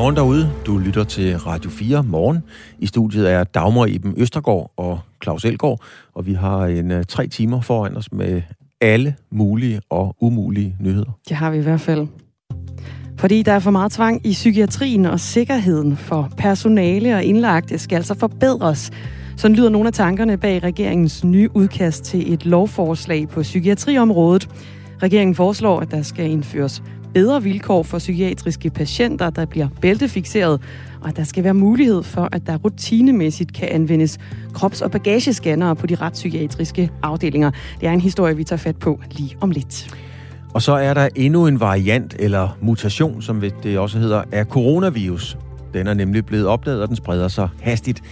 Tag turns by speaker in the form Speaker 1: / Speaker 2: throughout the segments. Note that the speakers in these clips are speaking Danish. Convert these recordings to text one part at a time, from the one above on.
Speaker 1: Godmorgen derude. Du lytter til Radio 4 morgen. I studiet er Dagmar Eben Østergaard og Claus Elgaard, og vi har en øh, tre timer foran os med alle mulige og umulige nyheder.
Speaker 2: Det har vi i hvert fald. Fordi der er for meget tvang i psykiatrien, og sikkerheden for personale og indlagte skal altså forbedres. Sådan lyder nogle af tankerne bag regeringens nye udkast til et lovforslag på psykiatriområdet. Regeringen foreslår, at der skal indføres bedre vilkår for psykiatriske patienter, der bliver bæltefixeret, og at der skal være mulighed for, at der rutinemæssigt kan anvendes krops- og bagagescannere på de retspsykiatriske afdelinger. Det er en historie, vi tager fat på lige om lidt.
Speaker 1: Og så er der endnu en variant, eller mutation, som det også hedder, af coronavirus. Den er nemlig blevet opdaget, og den spreder sig hastigt.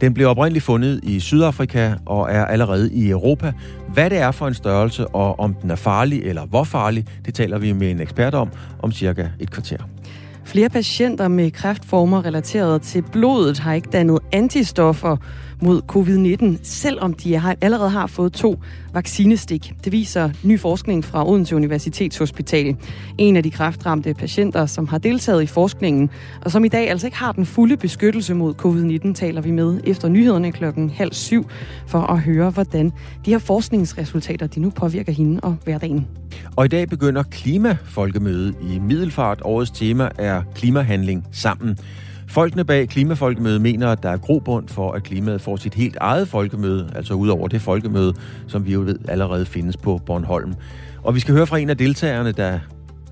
Speaker 1: Den blev oprindeligt fundet i Sydafrika og er allerede i Europa. Hvad det er for en størrelse, og om den er farlig eller hvor farlig, det taler vi med en ekspert om om cirka et kvarter.
Speaker 2: Flere patienter med kræftformer relateret til blodet har ikke dannet antistoffer mod covid-19, selvom de allerede har fået to vaccinestik. Det viser ny forskning fra Odense Universitetshospital. En af de kræftramte patienter, som har deltaget i forskningen, og som i dag altså ikke har den fulde beskyttelse mod covid-19, taler vi med efter nyhederne klokken halv syv, for at høre, hvordan de her forskningsresultater de nu påvirker hende og hverdagen.
Speaker 1: Og i dag begynder Klimafolkemødet i Middelfart. Årets tema er klimahandling sammen. Folkene bag Klimafolkemødet mener, at der er grobund for, at klimaet får sit helt eget folkemøde, altså ud over det folkemøde, som vi jo ved allerede findes på Bornholm. Og vi skal høre fra en af deltagerne, der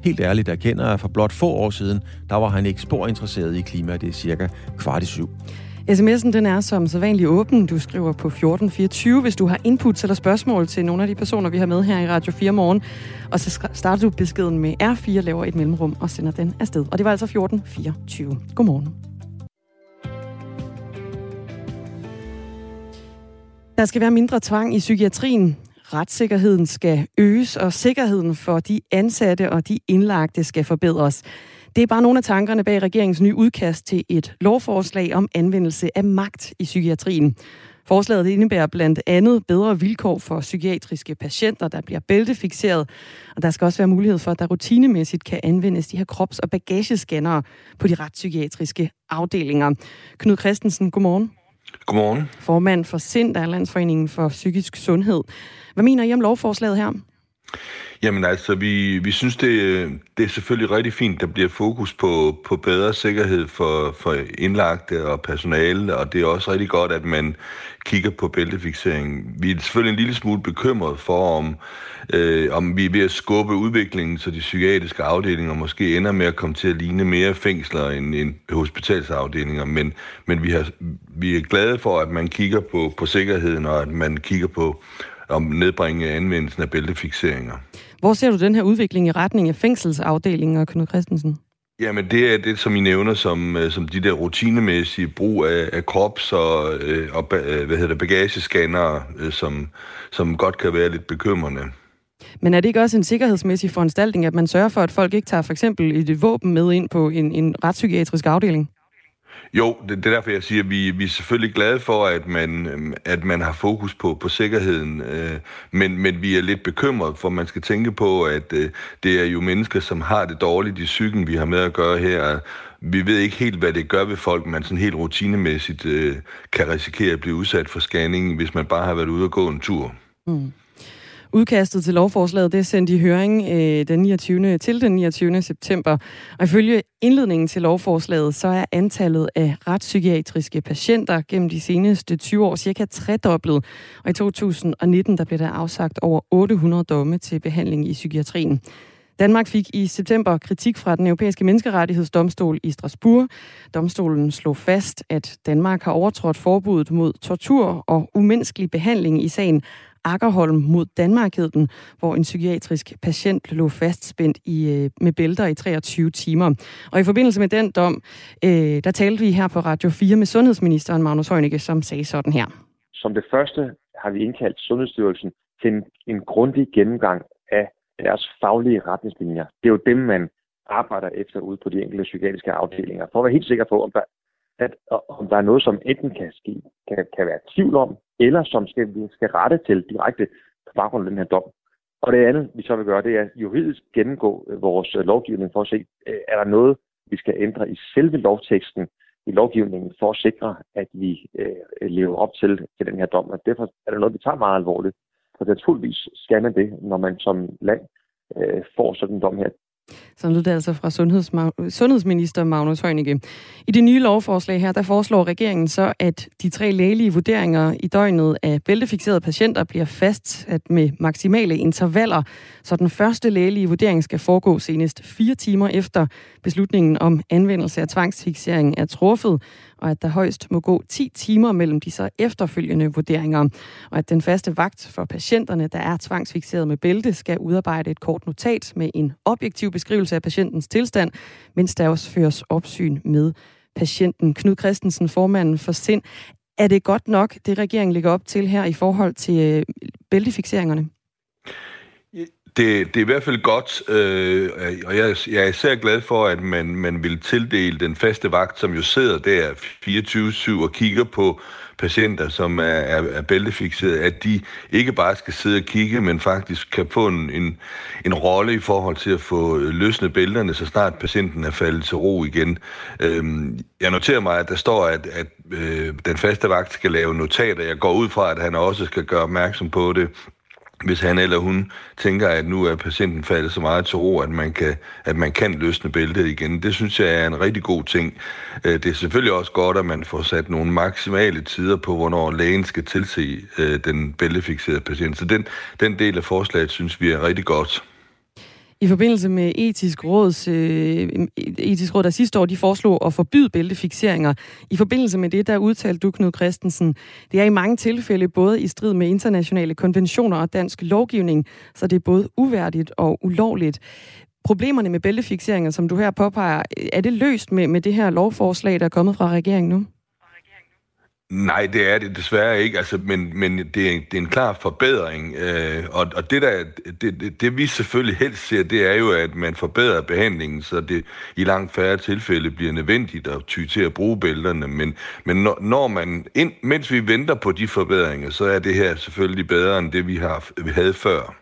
Speaker 1: helt ærligt erkender, at for blot få år siden, der var han ikke spor interesseret i klima. Det er cirka kvart i syv.
Speaker 2: SMS'en den er som sædvanligt åben. Du skriver på 1424, hvis du har input eller spørgsmål til nogle af de personer, vi har med her i Radio 4 morgen. Og så starter du beskeden med R4, laver et mellemrum og sender den afsted. Og det var altså 1424. Godmorgen. Der skal være mindre tvang i psykiatrien. Retssikkerheden skal øges, og sikkerheden for de ansatte og de indlagte skal forbedres. Det er bare nogle af tankerne bag regeringens nye udkast til et lovforslag om anvendelse af magt i psykiatrien. Forslaget indebærer blandt andet bedre vilkår for psykiatriske patienter, der bliver bæltefixeret, og der skal også være mulighed for, at der rutinemæssigt kan anvendes de her krops- og bagagescannere på de retspsykiatriske afdelinger. Knud Christensen, godmorgen.
Speaker 3: Godmorgen.
Speaker 2: Formand for SIND, Landsforeningen for Psykisk Sundhed. Hvad mener I om lovforslaget her?
Speaker 3: Jamen altså, vi, vi synes, det, det er selvfølgelig rigtig fint, der bliver fokus på, på bedre sikkerhed for, for indlagte og personale, og det er også rigtig godt, at man kigger på bæltefixering. Vi er selvfølgelig en lille smule bekymret for, om, øh, om vi er ved at skubbe udviklingen, så de psykiatriske afdelinger måske ender med at komme til at ligne mere fængsler end, end hospitalsafdelinger, men, men vi, har, vi er glade for, at man kigger på, på sikkerheden, og at man kigger på om nedbringe anvendelsen af bæltefixeringer.
Speaker 2: Hvor ser du den her udvikling i retning af fængselsafdelinger, Knud Christensen?
Speaker 3: Jamen, det er det, som I nævner, som, øh, som de der rutinemæssige brug af, af krops- og, øh, og øh, hvad hedder det, bagagescanner, som, som godt kan være lidt bekymrende.
Speaker 2: Men er det ikke også en sikkerhedsmæssig foranstaltning, at man sørger for, at folk ikke tager for eksempel et våben med ind på en, en retspsykiatrisk afdeling?
Speaker 3: Jo, det, det er derfor, jeg siger, at vi, vi er selvfølgelig glade for, at man, øhm, at man har fokus på, på sikkerheden, øh, men, men vi er lidt bekymrede, for man skal tænke på, at øh, det er jo mennesker, som har det dårligt i psyken, vi har med at gøre her. Vi ved ikke helt, hvad det gør ved folk, man sådan helt rutinemæssigt øh, kan risikere at blive udsat for scanning, hvis man bare har været ude og gå en tur. Mm.
Speaker 2: Udkastet til lovforslaget det er sendt i høring øh, den 29. til den 29. september. Og ifølge indledningen til lovforslaget, så er antallet af retspsykiatriske patienter gennem de seneste 20 år cirka tredoblet. Og i 2019 der blev der afsagt over 800 domme til behandling i psykiatrien. Danmark fik i september kritik fra den europæiske menneskerettighedsdomstol i Strasbourg. Domstolen slog fast, at Danmark har overtrådt forbuddet mod tortur og umenneskelig behandling i sagen Akkerholm mod Danmark hed den, hvor en psykiatrisk patient lå fastspændt i, øh, med bælter i 23 timer. Og i forbindelse med den dom, øh, der talte vi her på Radio 4 med sundhedsministeren Magnus Heunicke, som sagde sådan her.
Speaker 4: Som det første har vi indkaldt Sundhedsstyrelsen til en, en grundig gennemgang af deres faglige retningslinjer. Det er jo dem, man arbejder efter ude på de enkelte psykiatriske afdelinger, for at være helt sikker på, om der at om der er noget, som enten kan, ske, kan, kan være tvivl om, eller som skal, vi skal rette til direkte på baggrund af den her dom. Og det andet, vi så vil gøre, det er juridisk gennemgå øh, vores øh, lovgivning for at se, øh, er der noget, vi skal ændre i selve lovteksten i lovgivningen for at sikre, at vi øh, lever op til, til den her dom. Og derfor er det noget, vi tager meget alvorligt. For naturligvis skal man det, når man som land øh, får sådan en dom her.
Speaker 2: Som lød det altså fra sundhedsminister Magnus Heunicke. I det nye lovforslag her, der foreslår regeringen så, at de tre lægelige vurderinger i døgnet af bæltefixerede patienter bliver fastsat med maksimale intervaller, så den første lægelige vurdering skal foregå senest fire timer efter beslutningen om anvendelse af tvangsfixering er truffet, og at der højst må gå 10 timer mellem de så efterfølgende vurderinger, og at den faste vagt for patienterne, der er tvangsfixeret med bælte, skal udarbejde et kort notat med en objektiv beskrivelse af patientens tilstand, mens der også føres opsyn med patienten. Knud Christensen, formanden for SIND. Er det godt nok, det regeringen ligger op til her i forhold til øh, bæltefixeringerne?
Speaker 3: Det, det er i hvert fald godt, øh, og jeg, jeg er især glad for, at man, man vil tildele den faste vagt, som jo sidder der 24-7 og kigger på patienter, som er, er, er bæltefixeret, at de ikke bare skal sidde og kigge, men faktisk kan få en, en, en rolle i forhold til at få løsnet bælterne, så snart patienten er faldet til ro igen. Øhm, jeg noterer mig, at der står, at, at øh, den faste vagt skal lave notater. Jeg går ud fra, at han også skal gøre opmærksom på det hvis han eller hun tænker, at nu er patienten faldet så meget til ro, at man kan, at man kan løsne bæltet igen. Det synes jeg er en rigtig god ting. Øh, det er selvfølgelig også godt, at man får sat nogle maksimale tider på, hvornår lægen skal tilse øh, den bæltefixerede patient. Så den, den del af forslaget synes vi er rigtig godt.
Speaker 2: I forbindelse med etisk, råds, øh, etisk råd, der sidste år de foreslog at forbyde bæltefixeringer. I forbindelse med det, der udtalte du, Knud Christensen, det er i mange tilfælde både i strid med internationale konventioner og dansk lovgivning, så det er både uværdigt og ulovligt. Problemerne med bæltefixeringer, som du her påpeger, er det løst med, med det her lovforslag, der er kommet fra regeringen nu?
Speaker 3: Nej, det er det desværre ikke, altså, men, men det, er, det er en klar forbedring, øh, og, og det, der, det, det, det vi selvfølgelig helst ser, det er jo, at man forbedrer behandlingen, så det i langt færre tilfælde bliver nødvendigt at ty til at bruge bælterne, men, men når, når man, ind, mens vi venter på de forbedringer, så er det her selvfølgelig bedre end det, vi, har, vi havde før.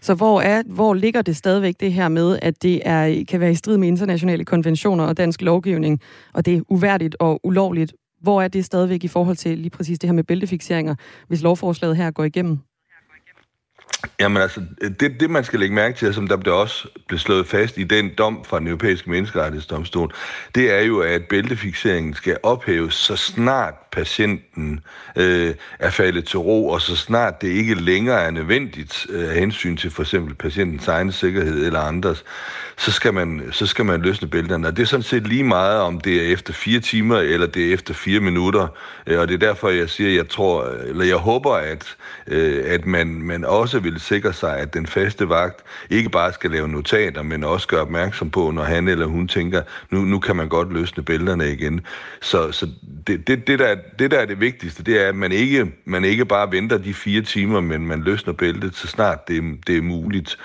Speaker 2: Så hvor, er, hvor ligger det stadigvæk det her med, at det er, kan være i strid med internationale konventioner og dansk lovgivning, og det er uværdigt og ulovligt hvor er det stadigvæk i forhold til lige præcis det her med bæltefixeringer, hvis lovforslaget her går igennem?
Speaker 3: Jamen altså, det, det man skal lægge mærke til, som der blev også blev slået fast i den dom fra den europæiske menneskerettighedsdomstol, det er jo, at bæltefixeringen skal ophæves, så snart patienten øh, er faldet til ro, og så snart det ikke længere er nødvendigt øh, af hensyn til for eksempel patientens egen sikkerhed eller andres, så skal man, så skal man løsne bælterne. Og det er sådan set lige meget, om det er efter fire timer, eller det er efter fire minutter. Øh, og det er derfor, jeg siger, jeg tror, eller jeg håber, at, øh, at man, man også vil sikre sig, at den faste vagt ikke bare skal lave notater, men også gøre opmærksom på, når han eller hun tænker, nu, nu kan man godt løsne bælterne igen. Så, så det, det, det, der, det, der er det vigtigste, det er, at man ikke, man ikke bare venter de fire timer, men man løsner bæltet, så snart det, det er muligt.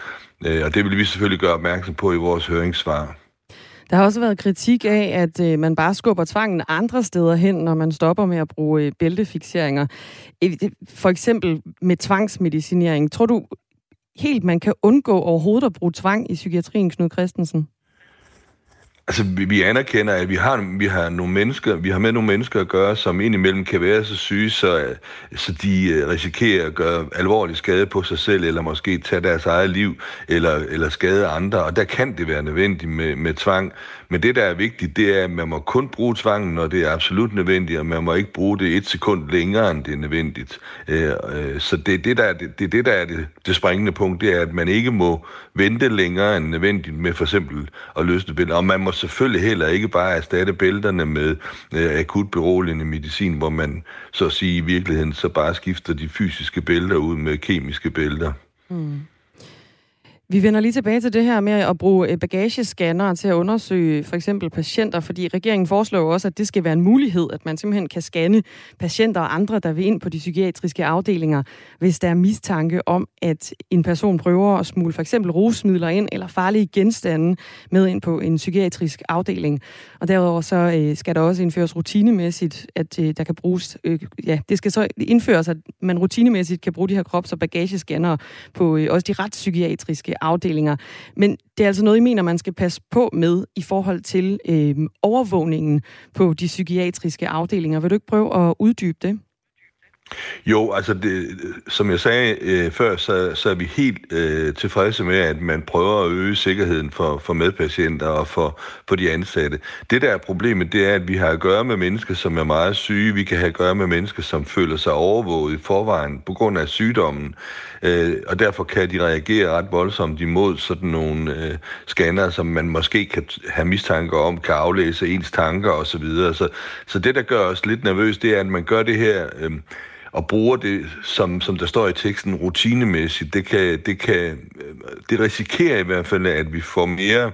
Speaker 3: Øh, og det vil vi selvfølgelig gøre opmærksom på i vores høringssvar.
Speaker 2: Der har også været kritik af, at øh, man bare skubber tvangen andre steder hen, når man stopper med at bruge øh, bæltefixeringer. For eksempel med tvangsmedicinering. Tror du helt, man kan undgå overhovedet at bruge tvang i psykiatrien, Knud Christensen?
Speaker 3: Altså, vi, vi anerkender, at vi har, vi har nogle mennesker, vi har med nogle mennesker at gøre, som indimellem kan være så syge, så, så de øh, risikerer at gøre alvorlig skade på sig selv, eller måske tage deres eget liv, eller, eller skade andre. Og der kan det være nødvendigt med, med tvang. Men det, der er vigtigt, det er, at man må kun bruge tvangen, når det er absolut nødvendigt, og man må ikke bruge det et sekund længere, end det er nødvendigt. Øh, øh, så det er det, der er det, det, er det, der er det, det springende punkt, det er, at man ikke må vente længere end nødvendigt med for eksempel at løsne bælter. Og man må selvfølgelig heller ikke bare erstatte bælterne med øh, akut beroligende medicin, hvor man så at sige i virkeligheden så bare skifter de fysiske bælter ud med kemiske bælter. Mm.
Speaker 2: Vi vender lige tilbage til det her med at bruge øh, bagagescanner til at undersøge for eksempel patienter, fordi regeringen foreslår også, at det skal være en mulighed, at man simpelthen kan scanne patienter og andre, der vil ind på de psykiatriske afdelinger, hvis der er mistanke om, at en person prøver at smule for eksempel rusmidler ind eller farlige genstande med ind på en psykiatrisk afdeling. Og derudover så øh, skal der også indføres rutinemæssigt, at øh, der kan bruges, øh, ja, det skal så indføres, at man rutinemæssigt kan bruge de her krops- og bagagescanner på øh, også de retspsykiatriske afdelinger. Men det er altså noget, I mener, man skal passe på med i forhold til øh, overvågningen på de psykiatriske afdelinger. Vil du ikke prøve at uddybe det?
Speaker 3: Jo, altså det, som jeg sagde øh, før, så, så er vi helt øh, tilfredse med, at man prøver at øge sikkerheden for, for medpatienter og for, for de ansatte. Det der er problemet, det er, at vi har at gøre med mennesker, som er meget syge. Vi kan have at gøre med mennesker, som føler sig overvåget i forvejen på grund af sygdommen. Øh, og derfor kan de reagere ret voldsomt imod sådan nogle øh, scanner, som man måske kan have mistanke om, kan aflæse ens tanker osv. Så, så, så det, der gør os lidt nervøs, det er, at man gør det her... Øh, og bruger det, som, som der står i teksten, rutinemæssigt, det, kan, det, kan, øh, det risikerer i hvert fald, at vi får mere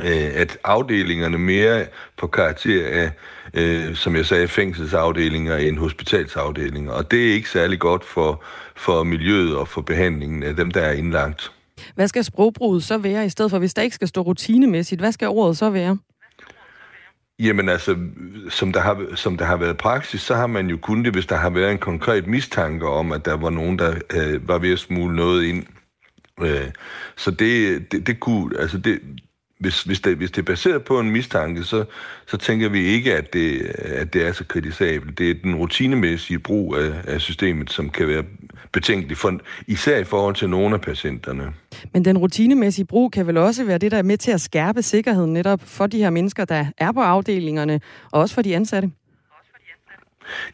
Speaker 3: øh, at afdelingerne mere på karakter af, øh, som jeg sagde, fængselsafdelinger end hospitalsafdelinger. Og det er ikke særlig godt for, for miljøet og for behandlingen af dem, der er indlagt.
Speaker 2: Hvad skal sprogbruget så være i stedet for, hvis der ikke skal stå rutinemæssigt? Hvad skal ordet så være?
Speaker 3: Jamen altså, som der, har, som der har været praksis, så har man jo kun det, hvis der har været en konkret mistanke om, at der var nogen, der øh, var ved at smule noget ind. Øh, så det, det, det kunne, altså det, hvis, hvis, det, hvis det er baseret på en mistanke, så, så tænker vi ikke, at det, at det er så kritisabelt. Det er den rutinemæssige brug af, af systemet, som kan være betænkelig, for, især i forhold til nogle af patienterne.
Speaker 2: Men den rutinemæssige brug kan vel også være det, der er med til at skærpe sikkerheden netop for de her mennesker, der er på afdelingerne, og også for de ansatte?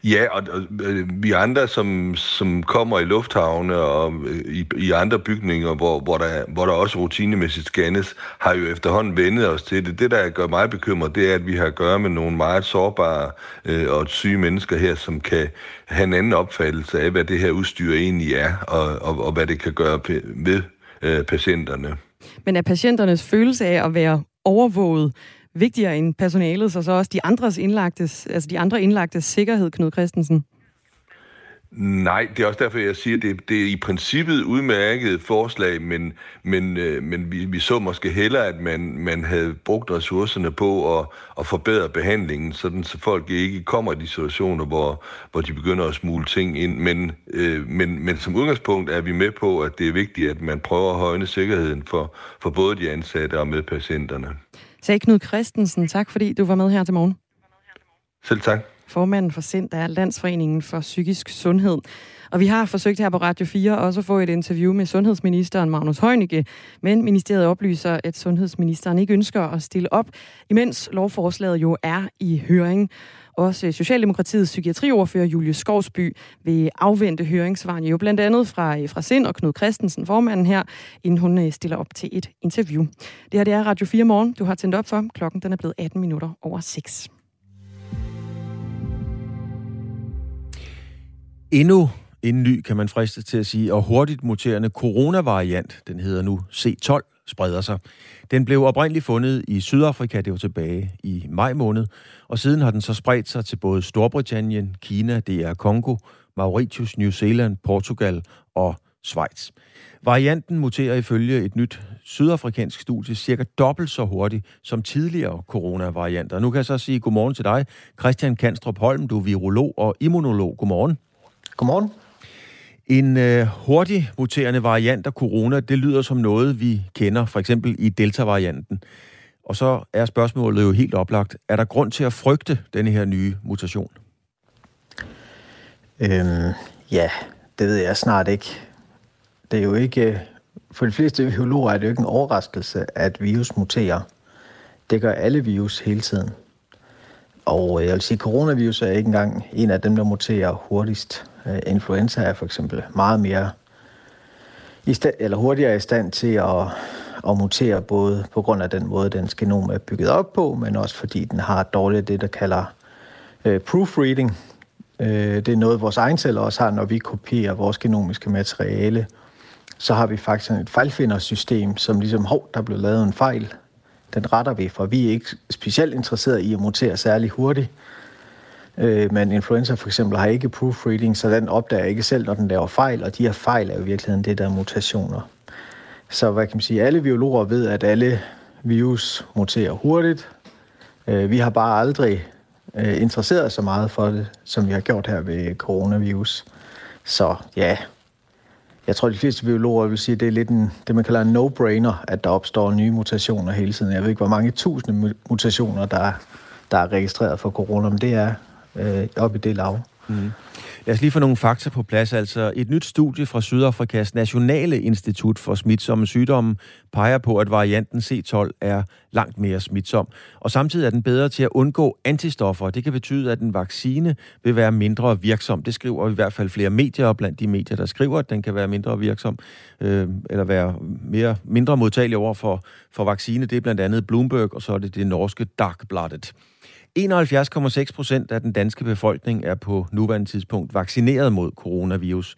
Speaker 3: Ja, og, og øh, vi andre, som, som kommer i lufthavne og øh, i, i andre bygninger, hvor, hvor, der, hvor der også rutinemæssigt scannes, har jo efterhånden vendet os til det. Det, der gør mig bekymret, det er, at vi har at gøre med nogle meget sårbare øh, og syge mennesker her, som kan have en anden opfattelse af, hvad det her udstyr egentlig er, og, og, og hvad det kan gøre ved øh, patienterne.
Speaker 2: Men er patienternes følelse af at være overvåget vigtigere end personalet, og så også de andres indlagtes, altså de andre indlagtes sikkerhed, Knud Christensen?
Speaker 3: Nej, det er også derfor, jeg siger, at det, det er i princippet udmærket forslag, men, men, øh, men vi, vi så måske hellere, at man, man havde brugt ressourcerne på at, at forbedre behandlingen, sådan så folk ikke kommer i de situationer, hvor, hvor de begynder at smule ting ind. Men, øh, men, men som udgangspunkt er vi med på, at det er vigtigt, at man prøver at højne sikkerheden for, for både de ansatte og medpatienterne
Speaker 2: sagde Knud Christensen. Tak fordi du var med her til morgen.
Speaker 3: Selv tak.
Speaker 2: Formanden for SIND er Landsforeningen for Psykisk Sundhed. Og vi har forsøgt her på Radio 4 også at få et interview med sundhedsministeren Magnus Heunicke, men ministeriet oplyser, at sundhedsministeren ikke ønsker at stille op, imens lovforslaget jo er i høring. Også Socialdemokratiets psykiatriordfører Julius Skovsby vil afvente høringsvarene jo blandt andet fra, øh, fra Sind og Knud Christensen, formanden her, inden hun øh, stiller op til et interview. Det her det er Radio 4 morgen. Du har tændt op for. Klokken den er blevet 18 minutter over 6.
Speaker 1: Endnu en ny, kan man friste til at sige, og hurtigt muterende coronavariant, den hedder nu C12, spreder sig. Den blev oprindeligt fundet i Sydafrika, det var tilbage i maj måned, og siden har den så spredt sig til både Storbritannien, Kina, DR Kongo, Mauritius, New Zealand, Portugal og Schweiz. Varianten muterer ifølge et nyt sydafrikansk studie cirka dobbelt så hurtigt som tidligere coronavarianter. Nu kan jeg så sige godmorgen til dig, Christian Kanstrup Holm, du er virolog og immunolog. Godmorgen.
Speaker 5: Godmorgen.
Speaker 1: En øh, hurtig muterende variant af corona, det lyder som noget, vi kender, for eksempel i Delta-varianten. Og så er spørgsmålet jo helt oplagt. Er der grund til at frygte denne her nye mutation?
Speaker 5: Øhm, ja, det ved jeg snart ikke. Det er jo ikke... Øh, for de fleste biologer er det jo ikke en overraskelse, at virus muterer. Det gør alle virus hele tiden. Og øh, jeg vil sige, at coronavirus er ikke engang en af dem, der muterer hurtigst. Øh, influenza er for eksempel meget mere i stand, eller hurtigere i stand til at, at mutere, både på grund af den måde, dens genom er bygget op på, men også fordi den har dårligt det, der kalder øh, proofreading. Øh, det er noget, vores egen celler også har, når vi kopierer vores genomiske materiale. Så har vi faktisk et fejlfindersystem, som ligesom, hov, der blev lavet en fejl. Den retter vi, for vi er ikke specielt interesseret i at mutere særlig hurtigt. Øh, men influenza for eksempel har ikke proofreading, så den opdager ikke selv, når den laver fejl, og de her fejl er jo i virkeligheden det, der er mutationer. Så hvad kan man sige, alle biologer ved, at alle virus muterer hurtigt. Øh, vi har bare aldrig øh, interesseret så meget for det, som vi har gjort her ved coronavirus. Så ja, jeg tror, de fleste biologer vil sige, at det er lidt en, det, man kalder en no-brainer, at der opstår nye mutationer hele tiden. Jeg ved ikke, hvor mange tusinde mutationer, der er, der er registreret for corona, men det er øh, op i det lav. Mm.
Speaker 1: Lad os lige få nogle fakta på plads. Altså, et nyt studie fra Sydafrikas Nationale Institut for Smitsomme Sygdomme peger på, at varianten C12 er langt mere smitsom. Og samtidig er den bedre til at undgå antistoffer. Det kan betyde, at en vaccine vil være mindre virksom. Det skriver i hvert fald flere medier, og blandt de medier, der skriver, at den kan være mindre virksom, øh, eller være mere, mindre modtagelig over for, for vaccine. Det er blandt andet Bloomberg, og så er det det norske Darkbladet. 71,6 procent af den danske befolkning er på nuværende tidspunkt vaccineret mod coronavirus.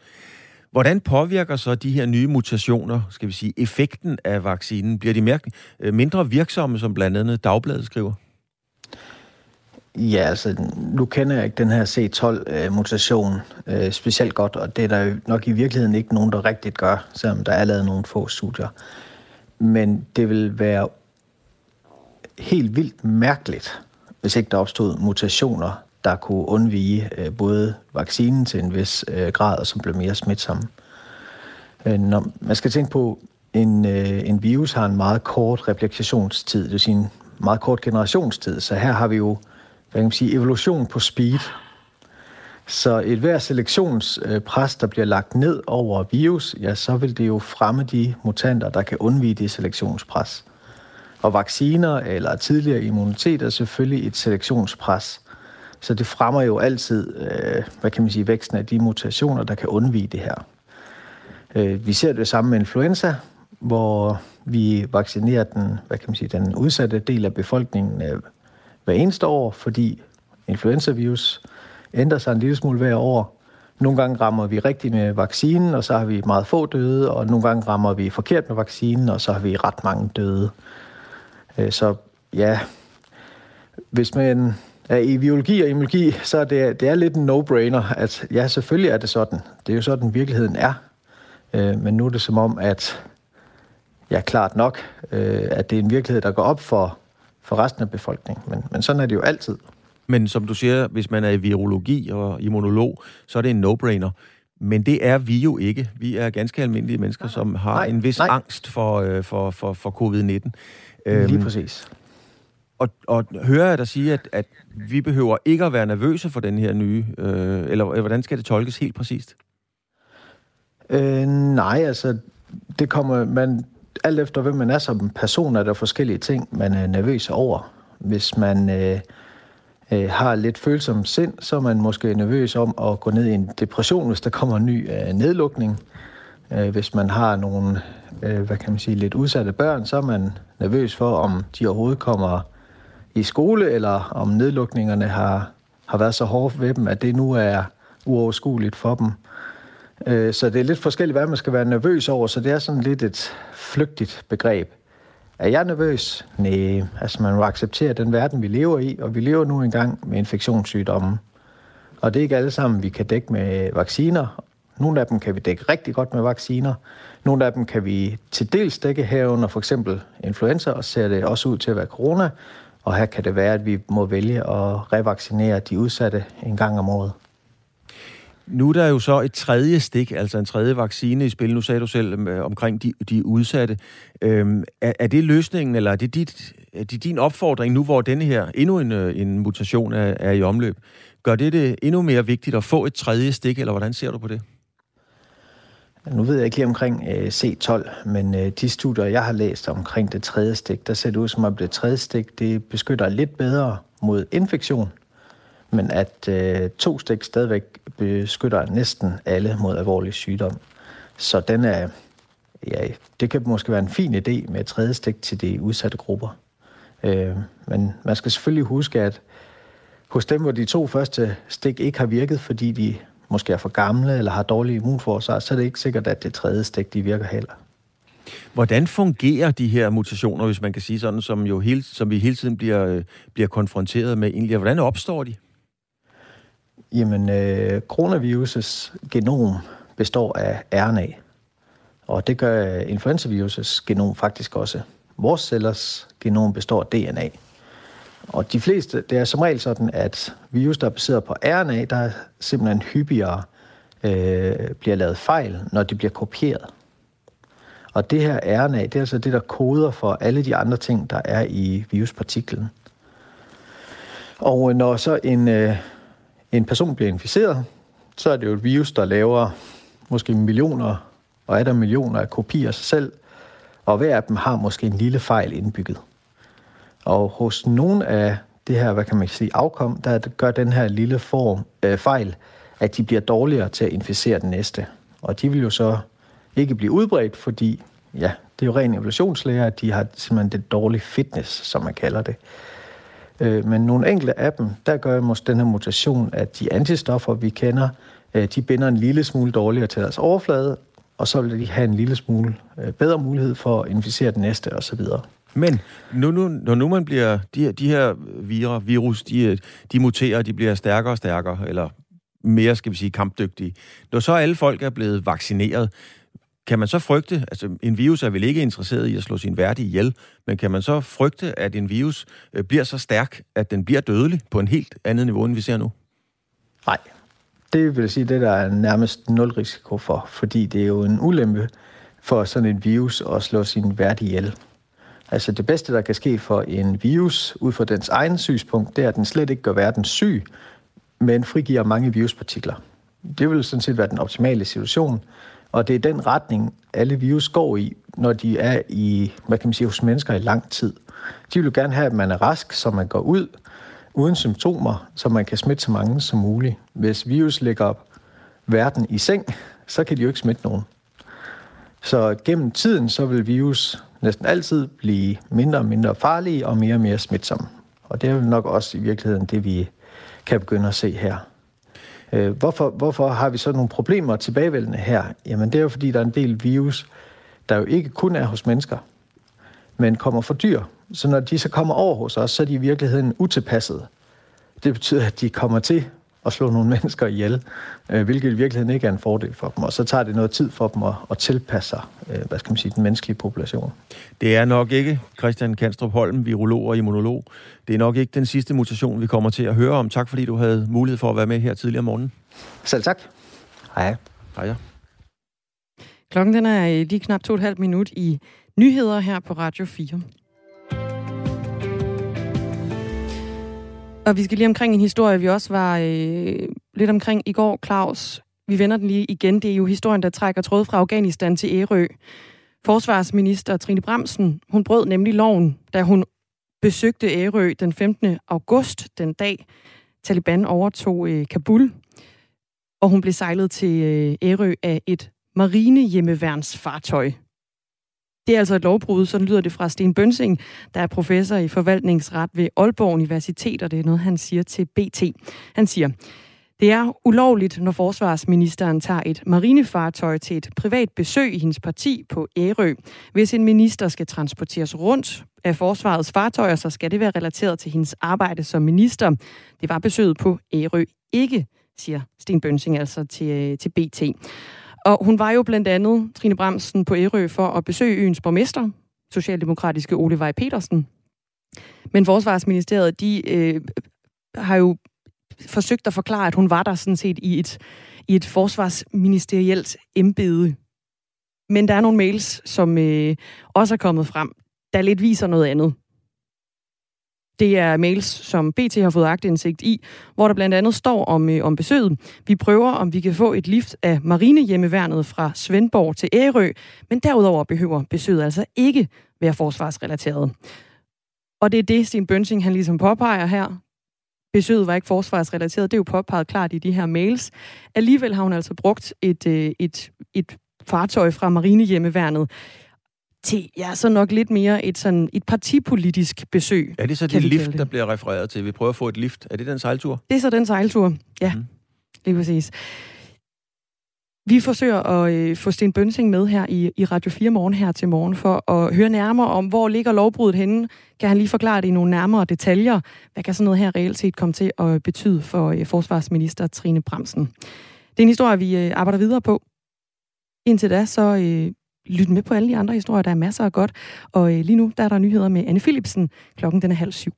Speaker 1: Hvordan påvirker så de her nye mutationer, skal vi sige, effekten af vaccinen? Bliver de mere, øh, mindre virksomme, som blandt andet Dagbladet skriver?
Speaker 5: Ja, altså, nu kender jeg ikke den her C12-mutation øh, øh, specielt godt, og det er der nok i virkeligheden ikke nogen, der rigtigt gør, selvom der er lavet nogle få studier. Men det vil være helt vildt mærkeligt, hvis ikke der opstod mutationer, der kunne undvige øh, både vaccinen til en vis øh, grad, og som blev mere smitsomme. Øh, når man skal tænke på, en, en virus har en meget kort replikationstid, det vil sige en meget kort generationstid, så her har vi jo hvad kan man sige, evolution på speed. Så et hver selektionspres, der bliver lagt ned over virus, ja, så vil det jo fremme de mutanter, der kan undvige det selektionspres. Og vacciner eller tidligere immunitet er selvfølgelig et selektionspres. Så det fremmer jo altid, øh, hvad kan man sige, væksten af de mutationer, der kan undvige det her. Øh, vi ser det samme med influenza, hvor vi vaccinerer den, hvad kan man sige, den udsatte del af befolkningen øh, hver eneste år, fordi influenzavirus ændrer sig en lille smule hver år. Nogle gange rammer vi rigtigt med vaccinen, og så har vi meget få døde, og nogle gange rammer vi forkert med vaccinen, og så har vi ret mange døde. Øh, så ja, hvis man er i biologi og immunologi, så er det, det er lidt en no-brainer, at ja, selvfølgelig er det sådan. Det er jo sådan, virkeligheden er. Øh, men nu er det som om, at ja, klart nok, øh, at det er en virkelighed, der går op for, for resten af befolkningen. Men, men sådan er det jo altid.
Speaker 1: Men som du siger, hvis man er i virologi og immunolog, så er det en no-brainer. Men det er vi jo ikke. Vi er ganske almindelige mennesker, som har nej, en vis nej. angst for, for, for, for covid-19.
Speaker 5: Øhm, Lige præcis.
Speaker 1: Og, og hører jeg dig sige, at, at vi behøver ikke at være nervøse for den her nye, øh, eller hvordan skal det tolkes helt præcist?
Speaker 5: Øh, nej, altså, det kommer, man, alt efter hvem man er som person, er der forskellige ting, man er nervøs over. Hvis man øh, øh, har lidt følsom sind, så er man måske nervøs om at gå ned i en depression, hvis der kommer en ny øh, nedlukning. Øh, Øh, hvis man har nogle, øh, hvad kan man sige, lidt udsatte børn, så er man nervøs for, om de overhovedet kommer i skole, eller om nedlukningerne har, har været så hårde ved dem, at det nu er uoverskueligt for dem. Øh, så det er lidt forskelligt, hvad man skal være nervøs over, så det er sådan lidt et flygtigt begreb. Er jeg nervøs? Nej, altså man må acceptere den verden, vi lever i, og vi lever nu engang med infektionssygdomme. Og det er ikke alle sammen, vi kan dække med vacciner. Nogle af dem kan vi dække rigtig godt med vacciner. Nogle af dem kan vi til dels dække herunder for eksempel influenza, og ser det også ud til at være corona. Og her kan det være, at vi må vælge at revaccinere de udsatte en gang om året.
Speaker 1: Nu er der jo så et tredje stik, altså en tredje vaccine i spil. Nu sagde du selv øh, omkring de, de udsatte. Øhm, er, er det løsningen, eller er det, dit, er det din opfordring nu, hvor denne her endnu en, øh, en mutation er, er i omløb? Gør det det endnu mere vigtigt at få et tredje stik, eller hvordan ser du på det?
Speaker 5: Nu ved jeg ikke lige omkring øh, C12, men øh, de studier, jeg har læst omkring det tredje stik, der ser det ud som om det tredje stik, det beskytter lidt bedre mod infektion, men at øh, to stik stadigvæk beskytter næsten alle mod alvorlig sygdom. Så den er, ja, det kan måske være en fin idé med et tredje stik til de udsatte grupper. Øh, men man skal selvfølgelig huske, at hos dem, hvor de to første stik ikke har virket, fordi de måske er for gamle eller har dårlige immunforsvar, så er det ikke sikkert, at det tredje stik de virker heller.
Speaker 1: Hvordan fungerer de her mutationer, hvis man kan sige sådan, som, jo hele, som vi hele tiden bliver, øh, bliver konfronteret med egentlig? Hvordan opstår de?
Speaker 5: Jamen, øh, coronavirus' genom består af RNA, og det gør influenzavirus' genom faktisk også. Vores cellers genom består af DNA. Og de fleste, det er som regel sådan, at virus, der er baseret på RNA, der er simpelthen hyppigere øh, bliver lavet fejl, når de bliver kopieret. Og det her RNA, det er altså det, der koder for alle de andre ting, der er i viruspartiklen. Og øh, når så en, øh, en person bliver inficeret, så er det jo et virus, der laver måske millioner og er der millioner af kopier af sig selv, og hver af dem har måske en lille fejl indbygget. Og hos nogle af det her, hvad kan man sige, afkom, der gør den her lille form øh, fejl, at de bliver dårligere til at inficere den næste. Og de vil jo så ikke blive udbredt, fordi ja, det er jo ren evolutionslære, at de har simpelthen det dårlige fitness, som man kalder det. Øh, men nogle enkelte af dem, der gør måske den her mutation, at de antistoffer, vi kender, øh, de binder en lille smule dårligere til deres overflade, og så vil de have en lille smule øh, bedre mulighed for at inficere den næste osv.
Speaker 1: Men nu, nu, når nu man bliver, de, de her virer, virus, de, de muterer, de bliver stærkere og stærkere, eller mere, skal vi sige, kampdygtige. Når så alle folk er blevet vaccineret, kan man så frygte, altså en virus er vel ikke interesseret i at slå sin værdi ihjel, men kan man så frygte, at en virus øh, bliver så stærk, at den bliver dødelig på en helt andet niveau, end vi ser nu?
Speaker 5: Nej, det vil sige, det der er nærmest nul risiko for, fordi det er jo en ulempe for sådan en virus at slå sin værdi ihjel. Altså det bedste, der kan ske for en virus, ud fra dens egen synspunkt, det er, at den slet ikke gør verden syg, men frigiver mange viruspartikler. Det vil sådan set være den optimale situation, og det er den retning, alle virus går i, når de er i, hvad kan man sige, hos mennesker i lang tid. De vil jo gerne have, at man er rask, så man går ud uden symptomer, så man kan smitte så mange som muligt. Hvis virus ligger op verden i seng, så kan de jo ikke smitte nogen. Så gennem tiden, så vil virus næsten altid blive mindre og mindre farlige og mere og mere smitsomme. Og det er jo nok også i virkeligheden det, vi kan begynde at se her. Øh, hvorfor, hvorfor har vi så nogle problemer tilbagevendende her? Jamen det er jo fordi, der er en del virus, der jo ikke kun er hos mennesker, men kommer fra dyr. Så når de så kommer over hos os, så er de i virkeligheden utilpassede. Det betyder, at de kommer til at slå nogle mennesker ihjel, øh, hvilket i virkeligheden ikke er en fordel for dem. Og så tager det noget tid for dem at, at tilpasse sig, øh, hvad skal man sige, den menneskelige population.
Speaker 1: Det er nok ikke, Christian Kanstrup Holm, virolog og immunolog, det er nok ikke den sidste mutation, vi kommer til at høre om. Tak fordi du havde mulighed for at være med her tidligere om morgenen.
Speaker 5: Selv tak. Hej.
Speaker 1: Hej.
Speaker 2: Klokken den er lige knap to og et halvt minut i nyheder her på Radio 4. Og vi skal lige omkring en historie, vi også var øh, lidt omkring i går, Claus. Vi vender den lige igen. Det er jo historien, der trækker tråd fra Afghanistan til Ærø. Forsvarsminister Trine Bremsen, hun brød nemlig loven, da hun besøgte Ærø den 15. august, den dag Taliban overtog øh, Kabul. Og hun blev sejlet til øh, Ærø af et marinehjemmeværnsfartøj. Det er altså et lovbrud, sådan lyder det fra Sten Bønsing, der er professor i forvaltningsret ved Aalborg Universitet, og det er noget, han siger til BT. Han siger, det er ulovligt, når forsvarsministeren tager et marinefartøj til et privat besøg i hendes parti på Ærø. Hvis en minister skal transporteres rundt af forsvarets fartøjer, så skal det være relateret til hendes arbejde som minister. Det var besøget på Ærø ikke, siger Sten Bønsing altså til, øh, til BT. Og hun var jo blandt andet, Trine Bremsen, på Ærø for at besøge øens borgmester, socialdemokratiske Ole Vej Petersen. Men Forsvarsministeriet, de øh, har jo forsøgt at forklare, at hun var der sådan set i et, i et forsvarsministerielt embede. Men der er nogle mails, som øh, også er kommet frem, der lidt viser noget andet. Det er mails, som BT har fået agtindsigt i, hvor der blandt andet står om, øh, om besøget. Vi prøver, om vi kan få et lift af marinehjemmeværnet fra Svendborg til Ærø, men derudover behøver besøget altså ikke være forsvarsrelateret. Og det er det, Sten Bønsing han ligesom påpeger her. Besøget var ikke forsvarsrelateret, det er jo påpeget klart i de her mails. Alligevel har hun altså brugt et, øh, et, et fartøj fra marinehjemmeværnet til ja, så nok lidt mere et, sådan, et partipolitisk besøg.
Speaker 1: Er det så det lift, det. der bliver refereret til? Vi prøver at få et lift. Er det den sejltur?
Speaker 2: Det er så den sejltur, ja. Mm. Lige præcis. Vi forsøger at øh, få Sten Bønsing med her i, i Radio 4 morgen her til morgen for at høre nærmere om, hvor ligger lovbruddet henne. Kan han lige forklare det i nogle nærmere detaljer? Hvad kan sådan noget her reelt set komme til at betyde for øh, forsvarsminister Trine Bremsen? Det er en historie, vi øh, arbejder videre på. Indtil da, så øh, lyt med på alle de andre historier. Der er masser af godt. Og øh, lige nu, der er der nyheder med Anne Philipsen. Klokken den er halv syv.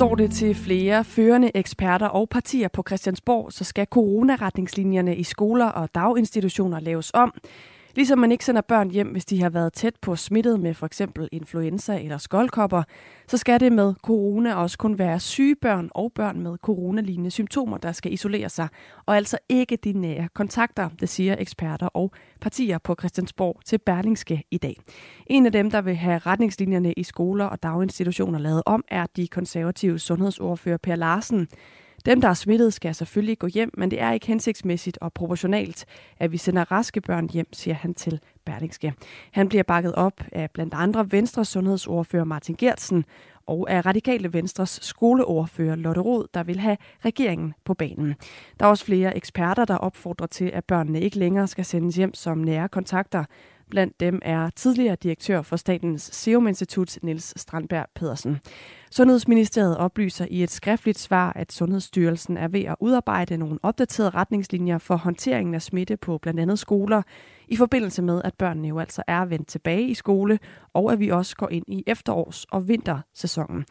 Speaker 6: Står det til flere førende eksperter og partier på Christiansborg, så skal coronaretningslinjerne i skoler og daginstitutioner laves om. Ligesom man ikke sender børn hjem, hvis de har været tæt på smittet med for eksempel influenza eller skoldkopper, så skal det med corona også kun være syge børn og børn med coronalignende symptomer, der skal isolere sig, og altså ikke de nære kontakter, det siger eksperter og partier på Christiansborg til Berlingske i dag. En af dem, der vil have retningslinjerne i skoler og daginstitutioner lavet om, er de konservative sundhedsordfører Per Larsen. Dem, der er smittet, skal selvfølgelig gå hjem, men det er ikke hensigtsmæssigt og proportionalt, at vi sender raske børn hjem, siger han til Berlingske. Han bliver bakket op af blandt andre Venstres sundhedsordfører Martin Gertsen og af Radikale Venstres skoleordfører Lotte Rod, der vil have regeringen på banen. Der er også flere eksperter, der opfordrer til, at børnene ikke længere skal sendes hjem som nære kontakter. Blandt dem er tidligere direktør for Statens Serum Institut, Niels Strandberg Pedersen. Sundhedsministeriet oplyser i et skriftligt svar, at Sundhedsstyrelsen er ved at udarbejde nogle opdaterede retningslinjer for håndteringen af smitte på blandt andet skoler, i forbindelse med, at børnene jo altså er vendt tilbage i skole, og at vi også går ind i efterårs- og vintersæsonen.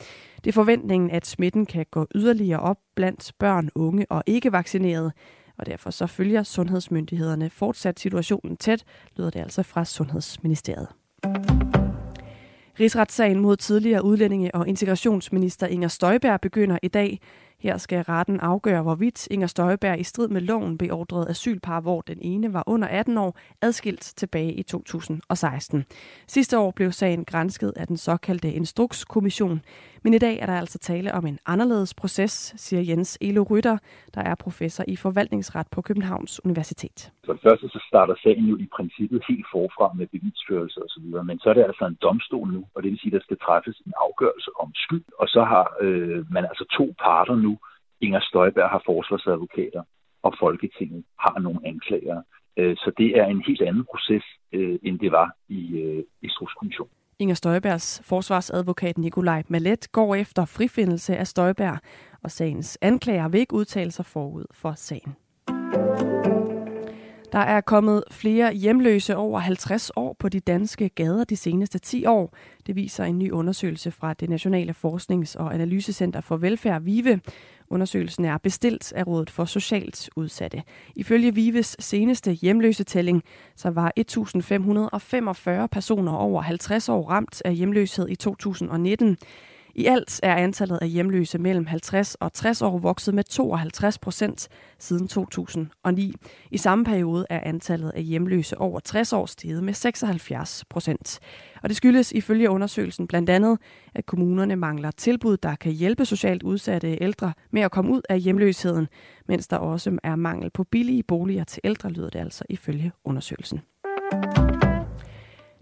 Speaker 6: Det er forventningen, at smitten kan gå yderligere op blandt børn, unge og ikke vaccinerede, og derfor så følger sundhedsmyndighederne fortsat situationen tæt, lyder det altså fra Sundhedsministeriet. Rigsretssagen mod tidligere udlændinge- og integrationsminister Inger Støjberg begynder i dag. Her skal retten afgøre, hvorvidt Inger Støjberg i strid med loven beordrede asylpar, hvor den ene var under 18 år, adskilt tilbage i 2016. Sidste år blev sagen grænsket af den såkaldte Instrukskommission, men i dag er der altså tale om en anderledes proces, siger Jens Elo Rytter, der er professor i forvaltningsret på Københavns Universitet.
Speaker 7: For det første så starter sagen jo i princippet helt forfra med bevisførelse osv., men så er det altså en domstol nu, og det vil sige, at der skal træffes en afgørelse om skyld, og så har øh, man altså to parter nu. Inger Støjberg har forsvarsadvokater, og Folketinget har nogle anklager. Øh, så det er en helt anden proces, øh, end det var i øh, i Instrukskommissionen.
Speaker 6: Inger Støjbergs forsvarsadvokat Nikolaj Malet går efter frifindelse af Støjberg, og sagens anklager vil ikke udtale sig forud for sagen. Der er kommet flere hjemløse over 50 år på de danske gader de seneste 10 år. Det viser en ny undersøgelse fra det Nationale Forsknings- og Analysecenter for Velfærd, VIVE. Undersøgelsen er bestilt af Rådet for Socialt Udsatte. Ifølge Vives seneste hjemløsetælling, så var 1.545 personer over 50 år ramt af hjemløshed i 2019. I alt er antallet af hjemløse mellem 50 og 60 år vokset med 52 procent siden 2009. I samme periode er antallet af hjemløse over 60 år steget med 76 procent. Og det skyldes ifølge undersøgelsen blandt andet, at kommunerne mangler tilbud, der kan hjælpe socialt udsatte ældre med at komme ud af hjemløsheden, mens der også er mangel på billige boliger til ældre, lyder det altså ifølge undersøgelsen.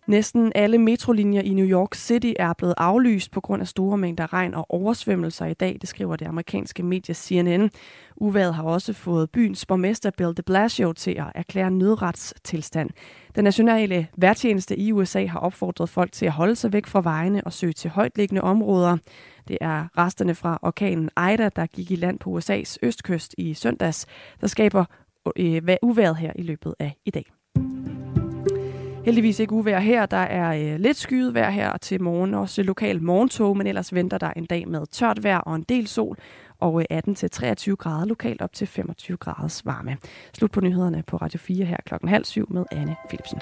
Speaker 6: Næsten alle metrolinjer i New York City er blevet aflyst på grund af store mængder regn og oversvømmelser i dag, det skriver det amerikanske medie CNN. Uværet har også fået byens borgmester Bill de Blasio til at erklære nødretstilstand. Den nationale værtjeneste i USA har opfordret folk til at holde sig væk fra vejene og søge til højtliggende områder. Det er resterne fra orkanen Ida, der gik i land på USA's østkyst i søndags, der skaber øh, uværet her i løbet af i dag. Heldigvis ikke uvejr her. Der er øh, lidt skyet vejr her til morgen. Også lokal morgentog, men ellers venter der en dag med tørt vejr og en del sol. Og øh, 18-23 grader lokalt op til 25 graders varme. Slut på nyhederne på Radio 4 her klokken halv syv med Anne Philipsen.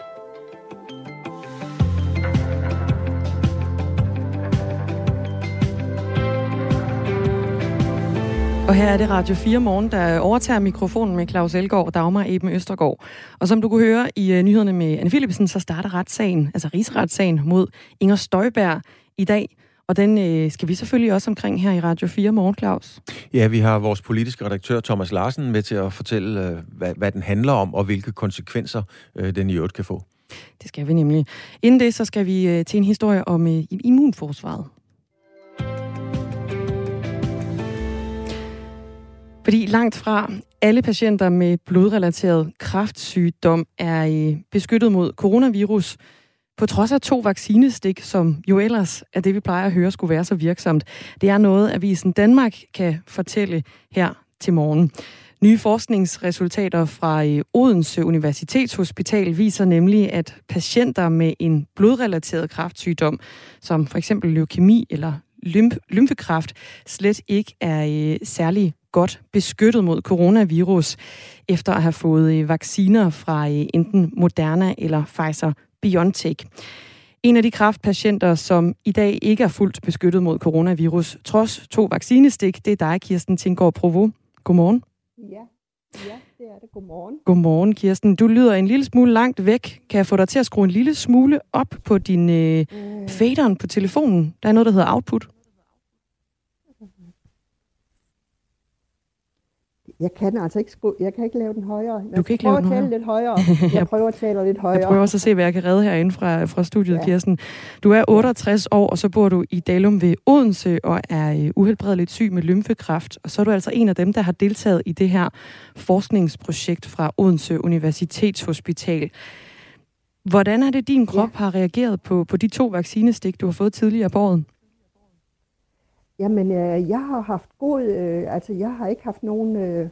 Speaker 6: Og her er det Radio 4 Morgen, der overtager mikrofonen med Claus Elgaard og Dagmar Eben Østergaard. Og som du kunne høre i uh, nyhederne med Anne Philipsen, så starter retssagen, altså rigsretssagen mod Inger Støjberg i dag. Og den øh, skal vi selvfølgelig også omkring her i Radio 4 Morgen, Claus.
Speaker 1: Ja, vi har vores politiske redaktør Thomas Larsen med til at fortælle, øh, hvad, hvad den handler om, og hvilke konsekvenser øh, den i øvrigt kan få.
Speaker 6: Det skal vi nemlig. Inden det, så skal vi øh, til en historie om øh, immunforsvaret. Fordi langt fra alle patienter med blodrelateret kræftsygdom er øh, beskyttet mod coronavirus, på trods af to vaccinestik, som jo ellers er det, vi plejer at høre skulle være så virksomt. Det er noget, Avisen Danmark kan fortælle her til morgen. Nye forskningsresultater fra øh, Odense Universitetshospital viser nemlig, at patienter med en blodrelateret kræftsygdom, som for eksempel leukemi eller
Speaker 2: lymf- lymfekræft slet ikke er øh, særlig godt beskyttet mod coronavirus, efter at have fået øh, vacciner fra øh, enten Moderna eller Pfizer-BioNTech. En af de kraftpatienter, som i dag ikke er fuldt beskyttet mod coronavirus, trods to vaccinestik, det er dig, Kirsten Tinggaard Provo. Godmorgen.
Speaker 8: Ja, ja, det er det. Godmorgen.
Speaker 2: Godmorgen, Kirsten. Du lyder en lille smule langt væk. Kan jeg få dig til at skrue en lille smule op på din øh, øh. faderen på telefonen? Der er noget, der hedder output.
Speaker 8: Jeg kan altså ikke, sku, jeg kan ikke lave den højere.
Speaker 2: Jeg du kan ikke lave den
Speaker 8: højere. at tale lidt højere. Jeg prøver at tale lidt højere.
Speaker 2: Jeg prøver også at se, hvad jeg kan redde herinde fra, fra studiet, ja. Kirsten. Du er 68 år, og så bor du i Dalum ved Odense og er øh, uhelbredeligt syg med lymfekræft. Og så er du altså en af dem, der har deltaget i det her forskningsprojekt fra Odense Universitetshospital. Hvordan er det, din krop ja. har reageret på, på de to vaccinestik, du har fået tidligere på året?
Speaker 8: Jamen, øh, jeg har haft god, øh, altså jeg har ikke haft nogen øh,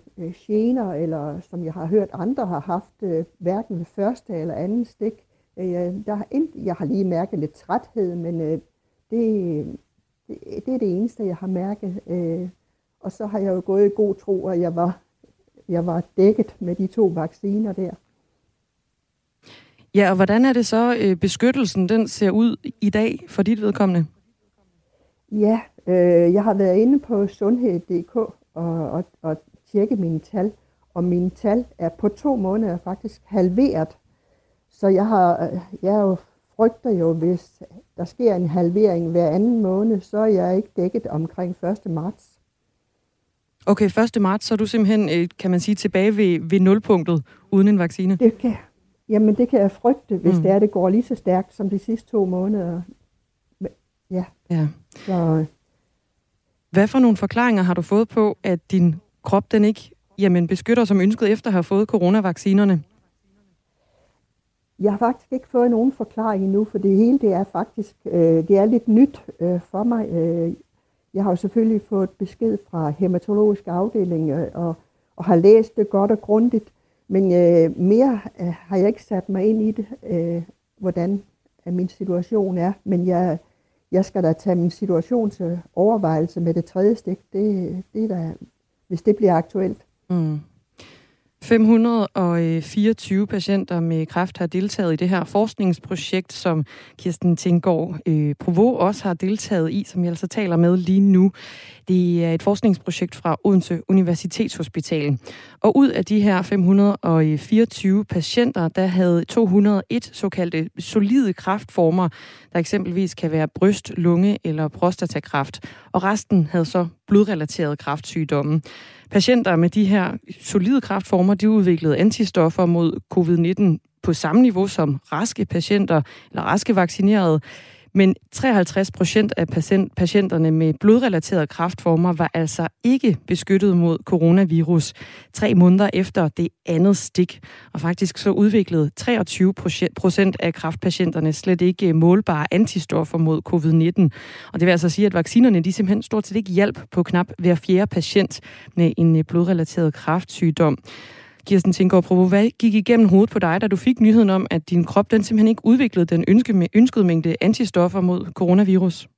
Speaker 8: gener, eller som jeg har hørt andre har haft, øh, hverken ved første eller anden stik. Øh, der har ind, jeg har lige mærket lidt træthed, men øh, det, det, det er det eneste, jeg har mærket. Øh, og så har jeg jo gået i god tro, at jeg var, jeg var dækket med de to vacciner der.
Speaker 2: Ja, og hvordan er det så, øh, beskyttelsen den ser ud i dag for dit vedkommende?
Speaker 8: Ja, øh, jeg har været inde på sundhed.dk og, og, og tjekket mine tal, og mine tal er på to måneder faktisk halveret. Så jeg har, jeg jo frygter jo, hvis der sker en halvering hver anden måned, så er jeg ikke dækket omkring 1. marts.
Speaker 2: Okay, 1. marts, så er du simpelthen, øh, kan man sige, tilbage ved, ved nulpunktet uden en vaccine?
Speaker 8: Det kan, jamen det kan jeg frygte, hvis mm. det er, det går lige så stærkt som de sidste to måneder. Ja.
Speaker 2: ja. Så, hvad for nogle forklaringer har du fået på, at din krop den ikke jamen, beskytter som ønsket efter at have fået coronavaccinerne?
Speaker 8: Jeg har faktisk ikke fået nogen forklaring endnu, for det hele det er faktisk øh, det er lidt nyt øh, for mig. Øh, jeg har jo selvfølgelig fået besked fra hematologisk afdeling øh, og, og har læst det godt og grundigt, men øh, mere øh, har jeg ikke sat mig ind i det, øh, hvordan øh, min situation er. Men jeg, jeg skal da tage min situation til overvejelse med det tredje stik. Det, det er da, hvis det bliver aktuelt. Mm.
Speaker 2: 524 patienter med kræft har deltaget i det her forskningsprojekt, som Kirsten Tinggaard øh, Provo også har deltaget i, som jeg altså taler med lige nu. Det er et forskningsprojekt fra Odense Universitetshospital. Og ud af de her 524 patienter, der havde 201 såkaldte solide kræftformer, der eksempelvis kan være bryst, lunge eller prostatakræft. Og resten havde så blodrelaterede kræftsygdomme. Patienter med de her solide kræftformer, de udviklede antistoffer mod covid-19 på samme niveau som raske patienter eller raske vaccinerede. Men 53 procent af patienterne med blodrelaterede kræftformer var altså ikke beskyttet mod coronavirus tre måneder efter det andet stik. Og faktisk så udviklede 23 procent af kraftpatienterne slet ikke målbare antistoffer mod covid-19. Og det vil altså sige, at vaccinerne de simpelthen stort set ikke hjælp på knap hver fjerde patient med en blodrelateret kraftsygdom. Kirsten Tinggaard Provo, hvad gik igennem hovedet på dig, da du fik nyheden om, at din krop den simpelthen ikke udviklede den ønskede, ønskede mængde antistoffer mod coronavirus?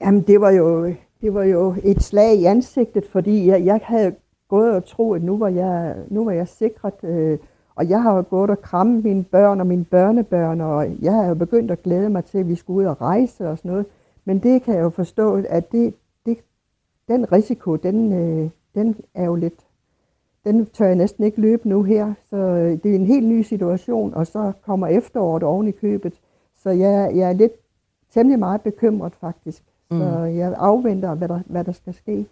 Speaker 8: Jamen, det var jo, det var jo et slag i ansigtet, fordi jeg, jeg havde gået og troet, at nu var jeg, nu var jeg sikret. Øh, og jeg har jo gået og krammet mine børn og mine børnebørn, og jeg har jo begyndt at glæde mig til, at vi skulle ud og rejse og sådan noget. Men det kan jeg jo forstå, at det, det, den risiko, den, øh, den er jo lidt den tør jeg næsten ikke løbe nu her. Så øh, det er en helt ny situation, og så kommer efteråret oven i købet. Så jeg, jeg er lidt temmelig meget bekymret faktisk. Mm. Så jeg afventer, hvad der, hvad der skal ske.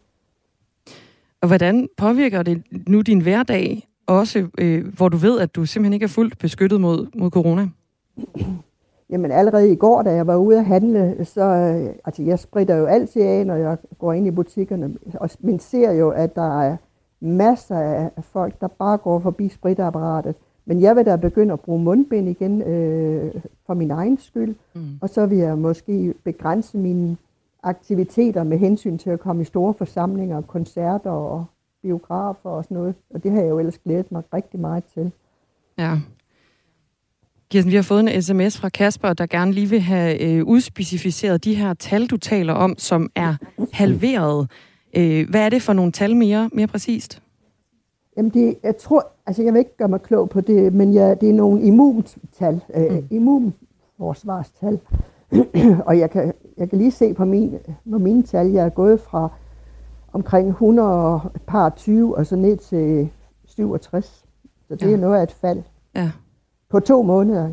Speaker 2: Og hvordan påvirker det nu din hverdag, også øh, hvor du ved, at du simpelthen ikke er fuldt beskyttet mod, mod corona?
Speaker 8: Jamen allerede i går, da jeg var ude at handle, så øh, altså jeg spritter jo altid af, når jeg går ind i butikkerne, og, men ser jo, at der er masser af folk, der bare går forbi spritapparatet. Men jeg vil da begynde at bruge mundbind igen øh, for min egen skyld. Mm. Og så vil jeg måske begrænse mine aktiviteter med hensyn til at komme i store forsamlinger, koncerter og biografer og sådan noget. Og det har jeg jo ellers glædet mig rigtig meget til.
Speaker 2: Ja. Kirsten, vi har fået en sms fra Kasper, der gerne lige vil have øh, udspecificeret de her tal, du taler om, som er halveret. Øh, hvad er det for nogle tal mere, mere præcist?
Speaker 8: Jamen, det, jeg tror, altså jeg vil ikke gøre mig klog på det, men jeg, det er nogle immuntal, øh, mm. immunforsvarstal. og jeg kan, jeg kan lige se på, min, på mine tal, jeg er gået fra omkring 100 par 20 og så ned til 67. Så det ja. er noget af et fald.
Speaker 2: Ja.
Speaker 8: På to måneder.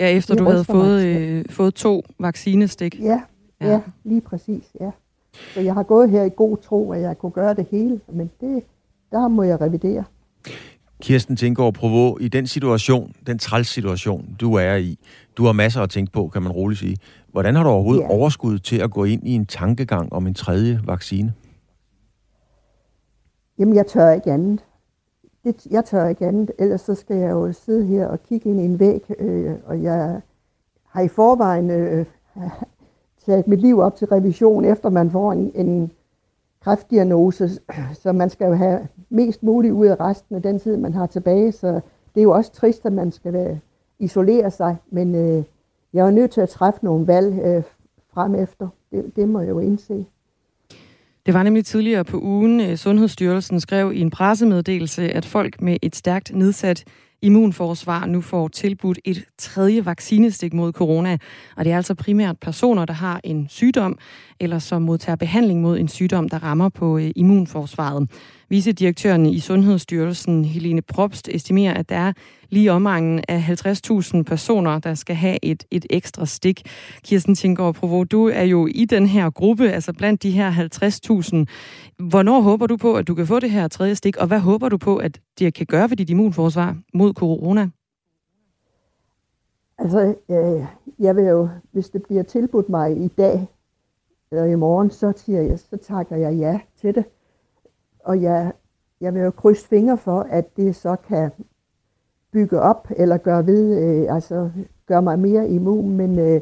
Speaker 2: Ja, efter du havde fået, øh, fået to vaccinestik.
Speaker 8: Ja, ja, ja, lige præcis, ja. Så jeg har gået her i god tro, at jeg kunne gøre det hele, men det, der må jeg revidere.
Speaker 1: Kirsten Tinggaard Provo, i den situation, den træls situation, du er i, du har masser at tænke på, kan man roligt sige. Hvordan har du overhovedet ja. overskud til at gå ind i en tankegang om en tredje vaccine?
Speaker 8: Jamen, jeg tør ikke andet. Det, jeg tør ikke andet, ellers så skal jeg jo sidde her og kigge ind i en væg, øh, og jeg har i forvejen øh, sat mit liv op til revision, efter man får en, en kræftdiagnose, så man skal jo have mest muligt ud af resten af den tid, man har tilbage, så det er jo også trist, at man skal være, isolere sig, men øh, jeg er nødt til at træffe nogle valg øh, frem efter. Det, det må jeg jo indse.
Speaker 2: Det var nemlig tidligere på ugen, øh, Sundhedsstyrelsen skrev i en pressemeddelelse, at folk med et stærkt nedsat immunforsvar nu får tilbudt et tredje vaccinestik mod corona. Og det er altså primært personer, der har en sygdom, eller som modtager behandling mod en sygdom, der rammer på øh, immunforsvaret. Vicedirektøren i Sundhedsstyrelsen, Helene Probst, estimerer, at der er lige omgangen af 50.000 personer, der skal have et, et ekstra stik. Kirsten Tinggaard Provo, du er jo i den her gruppe, altså blandt de her 50.000. Hvornår håber du på, at du kan få det her tredje stik, og hvad håber du på, at det kan gøre ved dit immunforsvar mod corona?
Speaker 8: Altså, øh, jeg vil jo, hvis det bliver tilbudt mig i dag eller i morgen, så, siger jeg, så takker jeg ja til det. Og jeg, jeg vil jo krydse fingre for, at det så kan bygge op eller gøre ved, øh, altså gøre mig mere immun, men øh,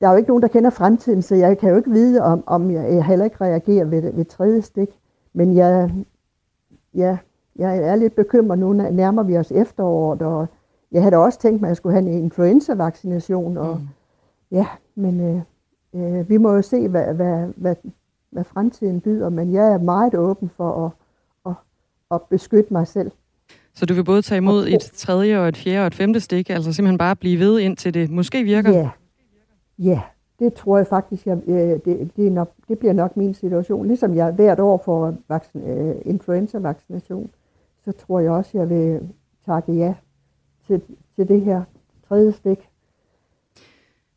Speaker 8: der er jo ikke nogen, der kender fremtiden, så jeg kan jo ikke vide, om, om jeg, jeg heller ikke reagerer ved, ved tredje stik. Men jeg, ja, jeg er lidt bekymret nu, nærmer vi os efteråret, og jeg havde også tænkt mig, at jeg skulle have en influenza-vaccination, og mm. ja, men øh, øh, vi må jo se, hvad, hvad, hvad, hvad fremtiden byder, men jeg er meget åben for at, at, at beskytte mig selv.
Speaker 2: Så du vil både tage imod et tredje og et fjerde og et femte stik, altså simpelthen bare blive ved indtil det måske virker?
Speaker 8: Ja, ja det tror jeg faktisk, jeg, det, det, er nok, det bliver nok min situation. Ligesom jeg hvert år får vaccin, uh, influenza-vaccination, så tror jeg også, jeg vil takke ja til, til det her tredje stik.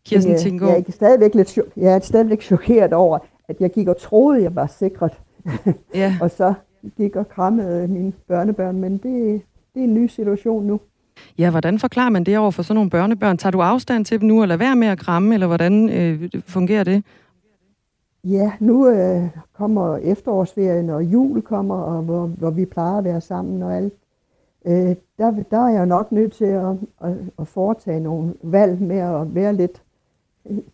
Speaker 2: Kirsten øh, Tinggaard.
Speaker 8: Jeg er stadigvæk lidt jeg er stadigvæk chokeret over, at jeg gik og troede, jeg var sikret. Ja. og så gik og krammede mine børnebørn, men det, det er en ny situation nu.
Speaker 2: Ja, hvordan forklarer man det over for sådan nogle børnebørn? Tager du afstand til dem nu, eller være med at kramme, eller hvordan øh, fungerer det?
Speaker 8: Ja, nu øh, kommer efterårsferien, og jul kommer, og hvor, hvor vi plejer at være sammen og alt. Øh, der, der er jeg nok nødt til at, at, at foretage nogle valg med at være lidt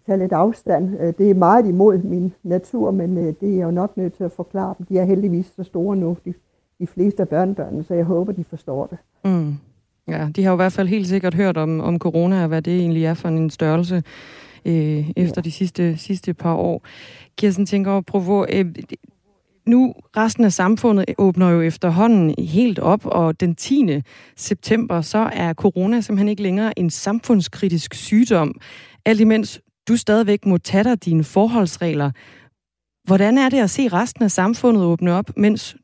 Speaker 8: tage lidt afstand. Øh, det er meget imod min natur, men øh, det er jeg jo nok nødt til at forklare dem. De er heldigvis så store nu, de, de fleste af børnebørnene, så jeg håber, de forstår det.
Speaker 2: Mm. Ja, de har jo i hvert fald helt sikkert hørt om, om corona, og hvad det egentlig er for en størrelse øh, efter ja. de sidste, sidste par år. Kirsten tænker Provo, øh, nu resten af samfundet åbner jo efterhånden helt op, og den 10. september, så er corona simpelthen ikke længere en samfundskritisk sygdom. Alt imens du stadigvæk må tage dig dine forholdsregler. Hvordan er det at se resten af samfundet åbne op, mens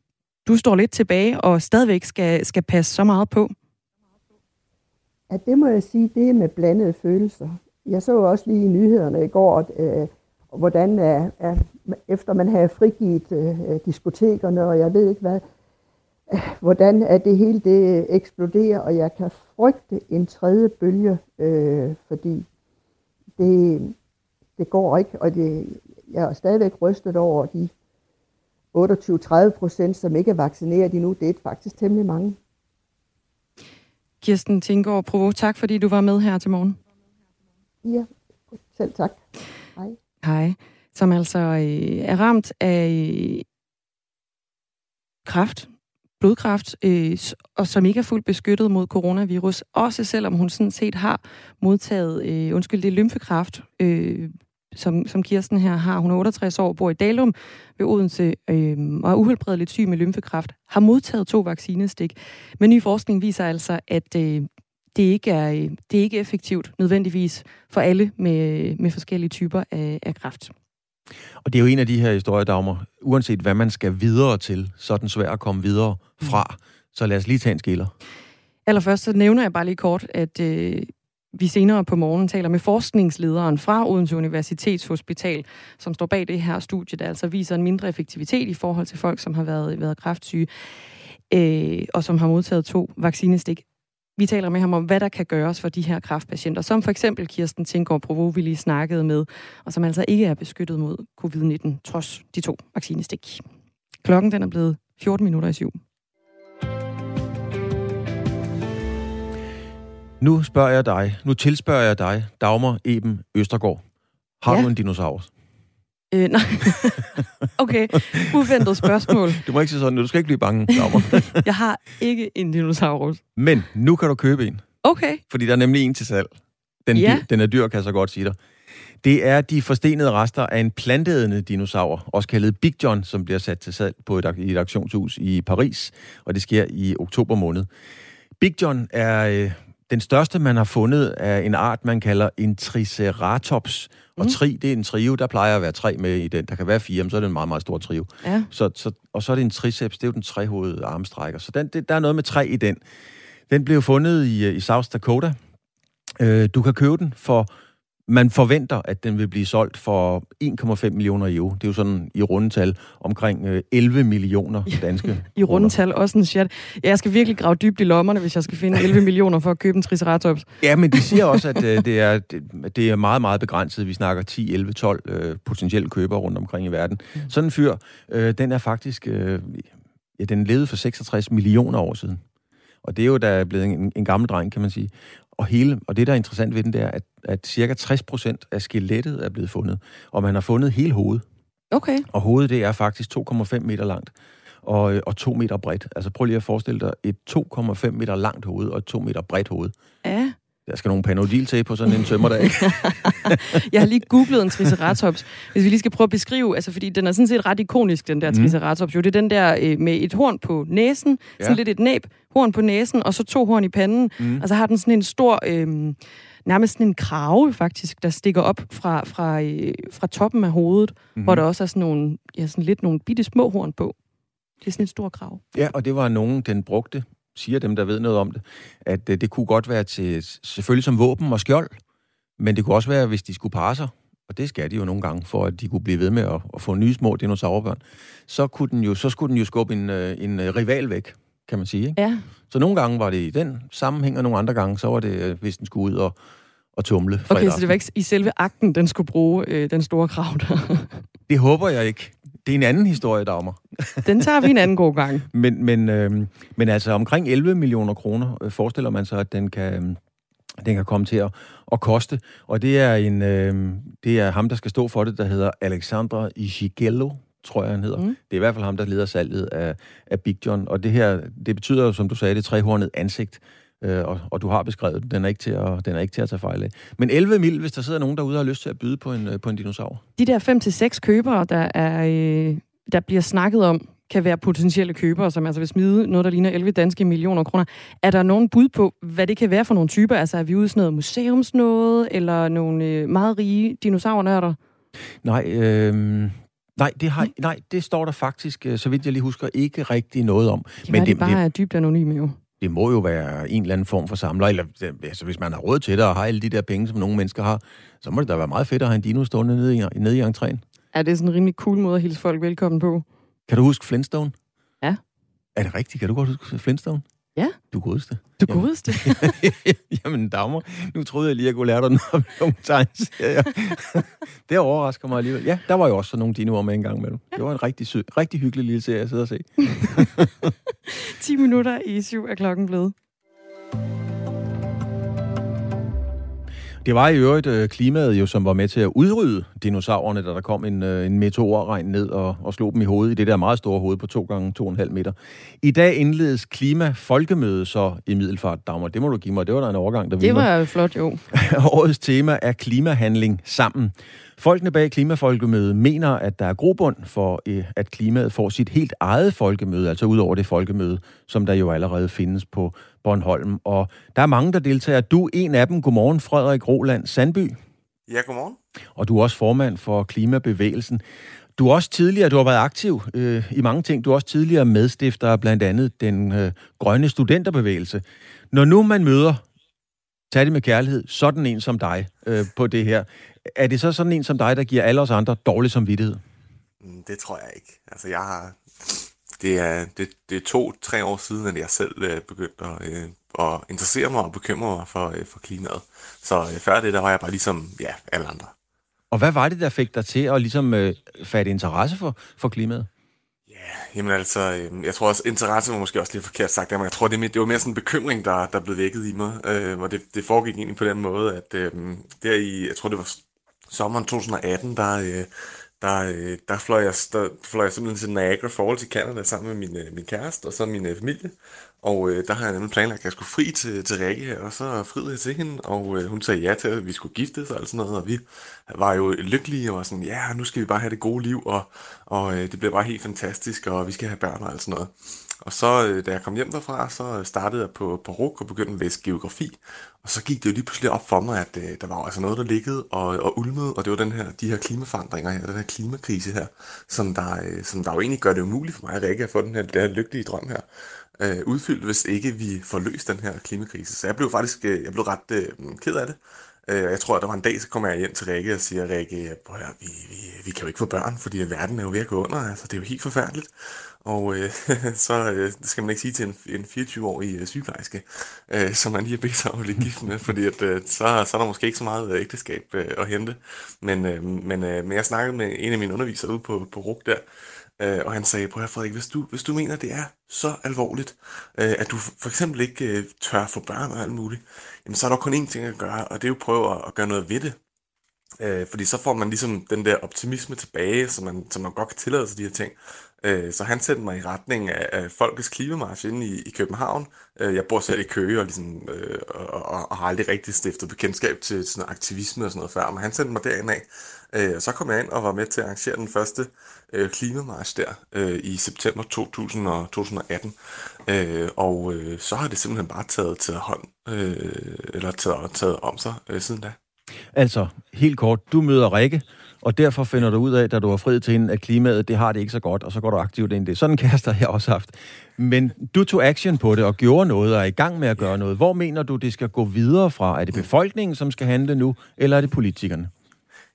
Speaker 2: du står lidt tilbage og stadigvæk skal, skal passe så meget på?
Speaker 8: Ja, det må jeg sige, det er med blandede følelser. Jeg så også lige i nyhederne i går, at, øh, hvordan øh, er, er, efter man havde frigivet øh, diskotekerne, og jeg ved ikke hvad, øh, hvordan er det hele det eksploderer, og jeg kan frygte en tredje bølge, øh, fordi det, det går ikke, og det, jeg er stadigvæk rystet over de 28-30 procent, som ikke er vaccineret endnu. Det er faktisk temmelig mange.
Speaker 2: Kirsten Tinggaard Provo, tak fordi du var med her til morgen.
Speaker 8: Ja, selv tak. Hej.
Speaker 2: Hej. Som altså øh, er ramt af kræft, blodkræft, øh, og som ikke er fuldt beskyttet mod coronavirus, også selvom hun sådan set har modtaget, øh, undskyld, det er lymfekræft, øh, som, som Kirsten her har. Hun er 68 år, bor i Dalum ved Odense øh, og er uhelbredeligt syg med lymfekræft. Har modtaget to vaccinestik. Men ny forskning viser altså, at øh, det ikke er, øh, det er ikke effektivt nødvendigvis for alle med, øh, med forskellige typer af, af kræft.
Speaker 1: Og det er jo en af de her historier, Dagmar. Uanset hvad man skal videre til, så er den svær at komme videre fra. Så lad os lige tage en skiller.
Speaker 2: Allerførst så nævner jeg bare lige kort, at øh, vi senere på morgen taler med forskningslederen fra Odense Universitetshospital, som står bag det her studie, der altså viser en mindre effektivitet i forhold til folk, som har været, været kræftsyge, øh, og som har modtaget to vaccinestik. Vi taler med ham om, hvad der kan gøres for de her kræftpatienter, som for eksempel Kirsten Tinggaard Provo, vi lige snakkede med, og som altså ikke er beskyttet mod covid-19, trods de to vaccinestik. Klokken den er blevet 14 minutter i syv.
Speaker 1: Nu spørger jeg dig, nu tilspørger jeg dig, Dagmar Eben Østergaard. Har
Speaker 2: ja.
Speaker 1: du en dinosaurus?
Speaker 2: Øh, nej. okay, uventet spørgsmål.
Speaker 1: Du må ikke sige sådan, du skal ikke blive bange,
Speaker 2: jeg har ikke en dinosaurus.
Speaker 1: Men nu kan du købe en.
Speaker 2: Okay.
Speaker 1: Fordi der er nemlig en til salg. Den,
Speaker 2: Ja.
Speaker 1: den er dyr, kan jeg så godt sige dig. Det er de forstenede rester af en planteædende dinosaur, også kaldet Big John, som bliver sat til salg på et, et auktionshus i Paris, og det sker i oktober måned. Big John er øh, den største, man har fundet af en art, man kalder en Triceratops. Og
Speaker 2: Mm.
Speaker 1: tri, det er en trio, der plejer at være tre med i den. Der kan være fire, men så er det en meget, meget stor trio.
Speaker 2: Ja.
Speaker 1: Så, så, og så er det en triceps, det er jo den trehovedede armstrækker. Så den, det, der er noget med træ i den. Den blev fundet i, øh, i South Dakota. Øh, du kan købe den for... Man forventer, at den vil blive solgt for 1,5 millioner euro. Det er jo sådan i rundetal omkring øh, 11 millioner danske
Speaker 2: I rundetal også en chat. Ja, jeg skal virkelig grave dybt i lommerne, hvis jeg skal finde 11 millioner for at købe en Triceratops.
Speaker 1: Ja, men de siger også, at øh, det, er, det, er meget, meget begrænset. Vi snakker 10, 11, 12 øh, potentielle købere rundt omkring i verden. Mm. Sådan en fyr, øh, den er faktisk... Øh, ja, den levede for 66 millioner år siden. Og det er jo da blevet en, en gammel dreng, kan man sige. Og, hele, og det, der er interessant ved den, det er, at, at cirka 60 procent af skelettet er blevet fundet. Og man har fundet hele hovedet.
Speaker 2: Okay.
Speaker 1: Og hovedet, det er faktisk 2,5 meter langt og, øh, og 2 meter bredt. Altså prøv lige at forestille dig et 2,5 meter langt hoved og et 2 meter bredt hoved.
Speaker 2: Ja.
Speaker 1: Der skal nogle panodil til på sådan en tømmerdag?
Speaker 2: Jeg har lige googlet en triceratops. Hvis vi lige skal prøve at beskrive, altså fordi den er sådan set ret ikonisk, den der
Speaker 1: Mhm.
Speaker 2: triceratops. Jo, det er den der øh, med et horn på næsen, ja. sådan lidt et næb, horn på næsen, og så to horn i panden.
Speaker 1: Mm.
Speaker 2: Og så har den sådan en stor, øh, nærmest sådan en krave faktisk, der stikker op fra, fra, øh, fra toppen af hovedet, mm-hmm. hvor der også er sådan, nogle, ja, sådan lidt nogle bitte små horn på. Det er sådan en stor krav.
Speaker 1: Ja, og det var nogen, den brugte, siger dem, der ved noget om det, at øh, det kunne godt være til, selvfølgelig som våben og skjold, men det kunne også være, hvis de skulle parre sig, og det skal de jo nogle gange, for at de kunne blive ved med at, at få nye små dinosaurbørn, så, kunne den jo, så skulle den jo skubbe en, øh, en øh, rival væk, kan man sige. Ikke?
Speaker 2: Ja,
Speaker 1: Så nogle gange var det i den sammenhæng, og nogle andre gange, så var det, øh, hvis den skulle ud og, og tumle
Speaker 2: okay, så det var ikke i selve akten, den skulle bruge øh, den store krav der.
Speaker 1: Det håber jeg ikke. Det er en anden historie, Dagmar.
Speaker 2: den tager vi en anden god gang.
Speaker 1: Men, men, øh, men altså omkring 11 millioner kroner øh, forestiller man sig, at den kan, øh, den kan komme til at, at koste. Og det er, en, øh, det er ham, der skal stå for det, der hedder Alexandra Ishigello, tror jeg, han hedder.
Speaker 2: Mm.
Speaker 1: Det er i hvert fald ham, der leder salget af, af Big John. Og det her, det betyder jo, som du sagde, det trehornet ansigt. Øh, og, og du har beskrevet den. Den er, ikke til at, den er ikke til at tage fejl af. Men 11 mil, hvis der sidder nogen derude og har lyst til at byde på en, øh, på en dinosaur.
Speaker 2: De der fem til seks købere, der, er, øh, der bliver snakket om, kan være potentielle købere, som altså vil smide noget, der ligner 11 danske millioner kroner. Er der nogen bud på, hvad det kan være for nogle typer? Altså er vi ude i sådan noget museumsnåde, eller nogle øh, meget rige dinosaurnørder?
Speaker 1: Nej, øh, nej, det har, nej, det står der faktisk, øh, så vidt jeg lige husker, ikke rigtig noget om.
Speaker 2: Det Men det, bare er dybt anonyme jo.
Speaker 1: Det må jo være en eller anden form for samler, eller altså, hvis man har råd til det og har alle de der penge, som nogle mennesker har, så må det da være meget fedt at have en dino stående nede i, nede i entréen.
Speaker 2: Er det sådan en rimelig cool måde at hilse folk velkommen på?
Speaker 1: Kan du huske Flintstone?
Speaker 2: Ja.
Speaker 1: Er det rigtigt? Kan du godt huske Flintstone?
Speaker 2: Ja.
Speaker 1: Du godeste.
Speaker 2: Du
Speaker 1: Jamen.
Speaker 2: godeste.
Speaker 1: Jamen, damer, nu troede jeg lige, at jeg kunne lære dig noget om nogle tegneserier. det overrasker mig alligevel. Ja, der var jo også sådan nogle dinoer med en gang imellem. Det var en rigtig, sø- rigtig hyggelig lille serie at sidde og se.
Speaker 2: 10 minutter i syv er klokken blevet.
Speaker 1: Det var i øvrigt øh, klimaet jo, som var med til at udrydde dinosaurerne, da der kom en, øh, en meteorregn ned og, og slog dem i hovedet i det der meget store hoved på 2 gange 2,5 meter. I dag indledes klima-folkemøde så i Middelfart, Dagmar. Det må du give mig. Det var da en overgang, der
Speaker 2: Det var flot, jo.
Speaker 1: Årets tema er klimahandling sammen. Folkene bag Klimafolkemødet mener, at der er grobund for, øh, at klimaet får sit helt eget folkemøde, altså ud over det folkemøde, som der jo allerede findes på Bornholm. Og der er mange, der deltager. Du er en af dem. Godmorgen, Frederik Roland Sandby.
Speaker 9: Ja, godmorgen.
Speaker 1: Og du er også formand for Klimabevægelsen. Du er også tidligere, du har været aktiv øh, i mange ting. Du er også tidligere medstifter af blandt andet den øh, grønne studenterbevægelse. Når nu man møder, tag det med kærlighed, sådan en som dig øh, på det her, er det så sådan en som dig, der giver alle os andre dårlig samvittighed?
Speaker 9: Mm, det tror jeg ikke. Altså, jeg har... Det er, det, det er to-tre år siden, at jeg selv øh, begyndte at, øh, at interessere mig og bekymre mig for, øh, for klimaet. Så øh, før det, der var jeg bare ligesom, ja, alle andre.
Speaker 1: Og hvad var det, der fik dig til at ligesom øh, fatte interesse for, for klimaet?
Speaker 9: Ja, jamen altså, øh, jeg tror også, interesse var måske også lidt forkert sagt, men jeg tror, det, det var mere sådan en bekymring, der, der blev vækket i mig, øh, og det, det foregik egentlig på den måde, at øh, der i, jeg tror det var sommeren 2018, der, øh, der, øh, der, fløj jeg, der fløj jeg simpelthen til Niagara Falls i Canada sammen med min, øh, min kæreste og så min øh, familie. Og øh, der har jeg nemlig planlagt, at jeg skulle fri til, til Rikke her, og så friede jeg til hende, og øh, hun sagde ja til, at vi skulle giftes og alt sådan noget, og vi var jo lykkelige og var sådan, ja, nu skal vi bare have det gode liv, og, og øh, det bliver bare helt fantastisk, og vi skal have børn og alt sådan noget. Og så, øh, da jeg kom hjem derfra, så øh, startede jeg på, på RUK og begyndte at læse geografi. Og så gik det jo lige pludselig op for mig, at øh, der var altså noget, der liggede og, og ulmede, og det var den her, de her klimaforandringer her, den her klimakrise her, som der, øh, som der jo egentlig gør det umuligt for mig at Rikke at få den her, den her lykkelige drøm her øh, udfyldt, hvis ikke vi får løst den her klimakrise. Så jeg blev faktisk øh, jeg blev ret øh, ked af det. Øh, jeg tror, at der var en dag, så kommer jeg hjem til Rikke og siger, Rikke, prøv vi, vi, vi kan jo ikke få børn, fordi verden er jo ved at gå under. Altså, det er jo helt forfærdeligt. Og øh, så øh, skal man ikke sige til en, en 24-årig øh, sygeplejerske, øh, som man lige har bedt sig om at blive gift med, fordi at, øh, så, så er der måske ikke så meget øh, ægteskab øh, at hente. Men, øh, men, øh, men jeg snakkede med en af mine undervisere ude på, på RUG der, øh, og han sagde, prøv at Frederik, hvis du, hvis du mener, det er så alvorligt, øh, at du for eksempel ikke øh, tør få børn og alt muligt, jamen så er der kun én ting at gøre, og det er jo at prøve at, at gøre noget ved det. Øh, fordi så får man ligesom den der optimisme tilbage, så man, så man godt kan tillade sig de her ting. Øh, så han sendte mig i retning af, af Folkets Klimamarch inde i, i København. Øh, jeg bor selv i Køge og, ligesom, øh, og, og, og har aldrig rigtig stiftet bekendtskab til sådan aktivisme og sådan noget før, men han sendte mig derind af. Øh, og så kom jeg ind og var med til at arrangere den første øh, klimamarsch der øh, i september 2000 og 2018. Øh, og øh, så har det simpelthen bare taget til hånd, øh, eller taget, taget om sig øh, siden da.
Speaker 1: Altså, helt kort, du møder Rikke, og derfor finder du ud af, da du har friet til hende, at klimaet, det har det ikke så godt, og så går du aktivt ind i det. Sådan en kæreste har jeg også haft. Men du tog action på det og gjorde noget og er i gang med at gøre noget. Hvor mener du, det skal gå videre fra? Er det befolkningen, som skal handle nu, eller er det politikerne?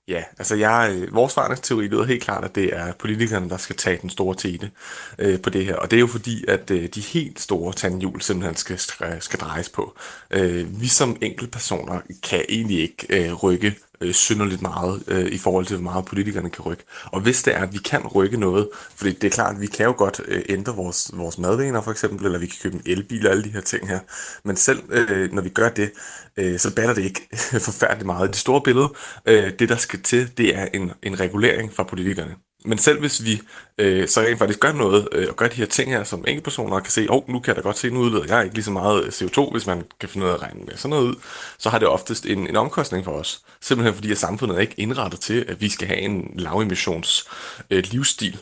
Speaker 9: Ja, altså jeg, øh, vores forandringsteori lyder helt klart, at det er politikerne, der skal tage den store tete øh, på det her. Og det er jo fordi, at øh, de helt store tandhjul simpelthen skal, skal drejes på. Øh, vi som enkeltpersoner kan egentlig ikke øh, rykke øh, synderligt meget øh, i forhold til, hvor meget politikerne kan rykke. Og hvis det er, at vi kan rykke noget, fordi det er klart, at vi kan jo godt øh, ændre vores, vores madvaner for eksempel, eller vi kan købe en elbil og alle de her ting her. Men selv øh, når vi gør det, øh, så batter det ikke forfærdeligt meget. Det store billede, øh, det der skal til, det er en, en regulering fra politikerne. Men selv hvis vi øh, så rent faktisk gør noget, øh, og gør de her ting her, som enkeltpersoner kan se, åh, oh, nu kan jeg da godt se, nu udleder jeg ikke lige så meget øh, CO2, hvis man kan finde ud af at regne med sådan noget ud, så har det oftest en, en omkostning for os. Simpelthen fordi, at samfundet er ikke indrettet til, at vi skal have en lavemissions øh, livsstil.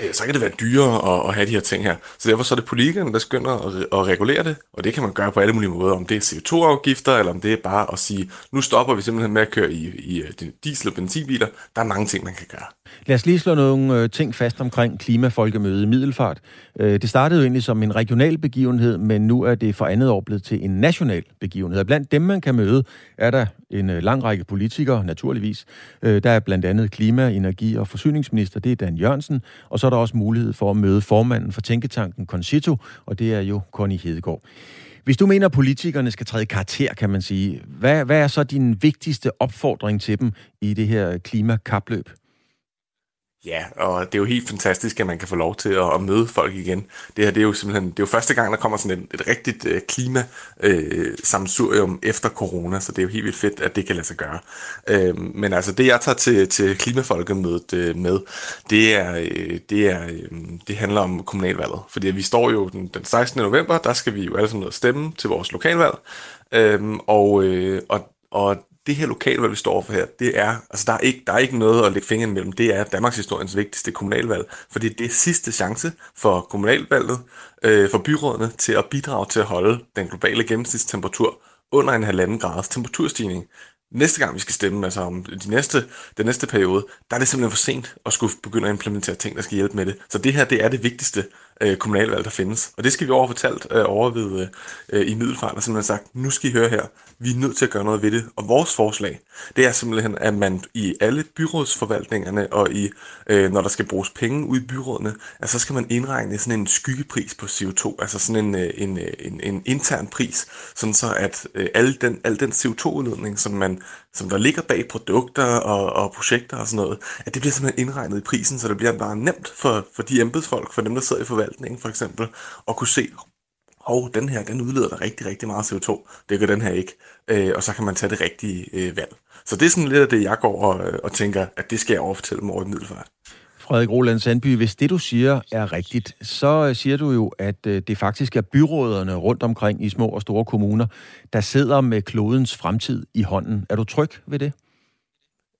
Speaker 9: Øh, så kan det være dyrere at, at have de her ting her. Så derfor så er det politikerne, der skynder at, at regulere det, og det kan man gøre på alle mulige måder, om det er CO2-afgifter, eller om det er bare at sige, nu stopper vi simpelthen med at køre i, i øh, diesel- og benzinbiler. Der er mange ting, man kan gøre.
Speaker 1: Lad os lige slå nogle øh, ting fast omkring klimafolkemødet i Middelfart. Øh, det startede jo egentlig som en regional begivenhed, men nu er det for andet år blevet til en national begivenhed. blandt dem, man kan møde, er der en øh, lang række politikere, naturligvis. Der er blandt andet klima-, energi- og forsyningsminister, det er Dan Jørgensen, og så er der også mulighed for at møde formanden for Tænketanken Concito, og det er jo Connie Hedegaard. Hvis du mener, at politikerne skal træde karakter, kan man sige, hvad, hvad er så din vigtigste opfordring til dem i det her klimakapløb?
Speaker 9: Ja, og det er jo helt fantastisk, at man kan få lov til at, at møde folk igen. Det her det er jo simpelthen det er jo første gang, der kommer sådan et, et rigtigt øh, klima øh, samsurium efter corona, så det er jo helt vildt fedt, at det kan lade sig gøre. Øh, men altså det, jeg tager til, til klimafolkemødet øh, med, det er, øh, det er øh, det handler om kommunalvalget. Fordi vi står jo den, den 16. november, der skal vi jo alle sammen stemme til vores lokalvalg. Øh, og, øh, og, og det her lokalvalg, vi står for her, det er, altså der er ikke, der er ikke noget at lægge fingeren imellem. Det er Danmarks historiens vigtigste kommunalvalg, fordi det er sidste chance for kommunalvalget, øh, for byrådene til at bidrage til at holde den globale gennemsnitstemperatur under en halvanden grads temperaturstigning. Næste gang vi skal stemme, altså om de næste, den næste periode, der er det simpelthen for sent at skulle begynde at implementere ting, der skal hjælpe med det. Så det her, det er det vigtigste øh, kommunalvalg, der findes. Og det skal vi overfortalt øh, over ved øh, i Middelfart, der simpelthen sagt, nu skal I høre her, vi er nødt til at gøre noget ved det. Og vores forslag, det er simpelthen, at man i alle byrådsforvaltningerne og i, øh, når der skal bruges penge ud i byrådene, at så skal man indregne sådan en skyggepris på CO2, altså sådan en, øh, en, øh, en, en intern pris, sådan så at øh, al, den, al den CO2-udledning, som, man, som der ligger bag produkter og, og projekter og sådan noget, at det bliver simpelthen indregnet i prisen, så det bliver bare nemt for, for de embedsfolk, for dem, der sidder i forvaltningen for eksempel, at kunne se, hov, den her, den udleder der rigtig, rigtig meget CO2. Det gør den her ikke. Øh, og så kan man tage det rigtige øh, valg. Så det er sådan lidt af det, jeg går og, og tænker, at det skal jeg overfortælle dem over i Middelfart.
Speaker 1: Frederik Roland Sandby, hvis det du siger er rigtigt, så øh, siger du jo, at øh, det faktisk er byråderne rundt omkring i små og store kommuner, der sidder med klodens fremtid i hånden. Er du tryg ved det?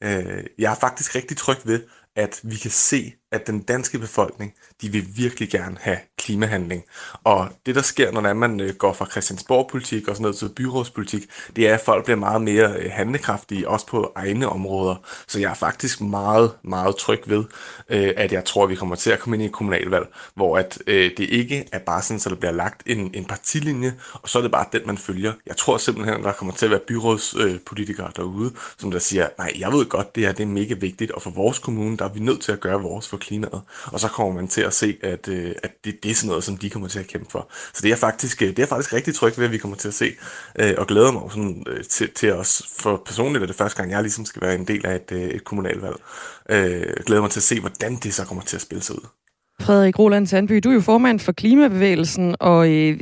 Speaker 9: Øh, jeg er faktisk rigtig tryg ved, at vi kan se, at den danske befolkning, de vil virkelig gerne have klimahandling. Og det, der sker, når man øh, går fra Christiansborg-politik og sådan noget til byrådspolitik, det er, at folk bliver meget mere øh, handlekraftige, også på egne områder. Så jeg er faktisk meget, meget tryg ved, øh, at jeg tror, at vi kommer til at komme ind i et kommunalvalg, hvor at det ikke er bare sådan, så der bliver lagt en, en partilinje, og så er det bare den, man følger. Jeg tror simpelthen, at der kommer til at være byrådspolitikere derude, som der siger, nej, jeg ved godt, det her det er mega vigtigt, og for vores kommune, der er vi nødt til at gøre vores for klimaet. Og så kommer man til at se, at, øh, at det, det er sådan noget, som de kommer til at kæmpe for. Så det er faktisk, øh, det er faktisk rigtig trygt ved, at vi kommer til at se, øh, og glæder mig sådan, øh, til, til os. For personligt er det første gang, jeg ligesom skal være en del af et, øh, et kommunalvalg. Jeg glæder mig til at se, hvordan det så kommer til at spille sig ud.
Speaker 2: Frederik Roland Sandby, du er jo formand for Klimabevægelsen, og øh,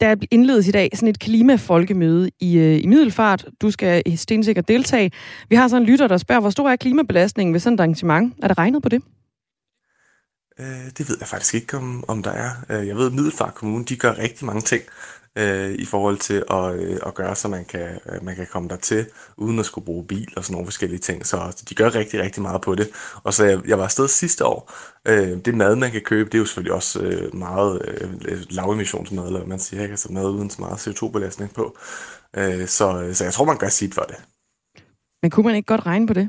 Speaker 2: der indledes i dag sådan et klimafolkemøde i, øh, i Middelfart. Du skal stensikkert deltage. Vi har sådan en lytter, der spørger, hvor stor er klimabelastningen ved sådan et arrangement? Er der regnet på det?
Speaker 9: Øh, det ved jeg faktisk ikke, om, om der er. Øh, jeg ved, at Middelfart Kommune, de gør rigtig mange ting øh, i forhold til at, øh, at gøre, så man kan, øh, man kan komme der til uden at skulle bruge bil og sådan nogle forskellige ting. Så de gør rigtig, rigtig meget på det. Og så jeg, jeg var afsted sidste år. Øh, det mad, man kan købe, det er jo selvfølgelig også øh, meget øh, lavemissionsmad, eller man siger, ikke? altså mad uden så meget CO2-belastning på. Øh, så, så jeg tror, man gør sit for det.
Speaker 2: Men kunne man ikke godt regne på det?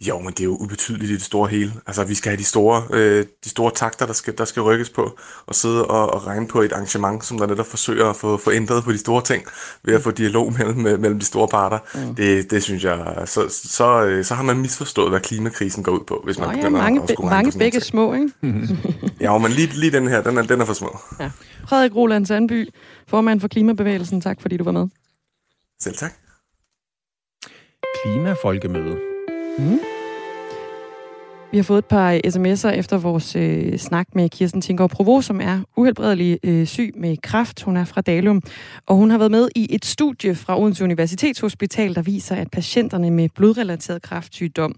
Speaker 9: Jo, men det er jo ubetydeligt i det store hele. Altså, vi skal have de store, øh, de store takter, der skal, der skal rykkes på, og sidde og, og regne på et arrangement, som der netop forsøger at få, få ændret på de store ting, ved at få dialog mellem, mellem de store parter. Mm. Det, det synes jeg, så, så, øh, så har man misforstået, hvad klimakrisen går ud på, hvis man
Speaker 2: Nå, begynder ja, mange, at skulle mange begge små, ikke?
Speaker 9: ja, men lige, lige den her, den er, den er for små. Ja.
Speaker 2: Frederik Roland Sandby, formand for Klimabevægelsen, tak fordi du var med.
Speaker 9: Selv tak.
Speaker 1: Klimafolkemøde. Mm.
Speaker 2: Vi har fået et par sms'er efter vores øh, snak med Kirsten Tinker Provo, som er uhelbredelig øh, syg med kræft. Hun er fra Dalum, og hun har været med i et studie fra Odense Universitetshospital, der viser, at patienterne med blodrelateret kræftsygdom,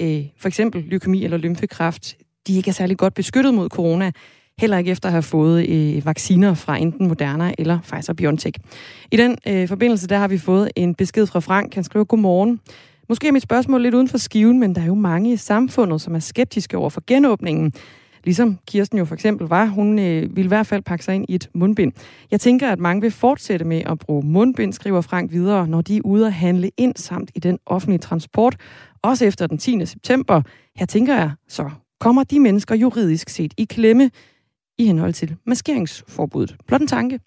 Speaker 2: øh, for eksempel leukemi eller lymfekræft, de ikke er særlig godt beskyttet mod corona, heller ikke efter at have fået øh, vacciner fra enten Moderna eller Pfizer-BioNTech. I den øh, forbindelse der har vi fået en besked fra Frank. Han skriver, godmorgen. Måske er mit spørgsmål lidt uden for skiven, men der er jo mange i samfundet, som er skeptiske over for genåbningen. Ligesom Kirsten jo for eksempel var, hun øh, ville i hvert fald pakke sig ind i et mundbind. Jeg tænker, at mange vil fortsætte med at bruge mundbind, skriver Frank videre, når de er ude at handle ind samt i den offentlige transport, også efter den 10. september. Her tænker jeg, så kommer de mennesker juridisk set i klemme i henhold til maskeringsforbuddet. Blot en tanke.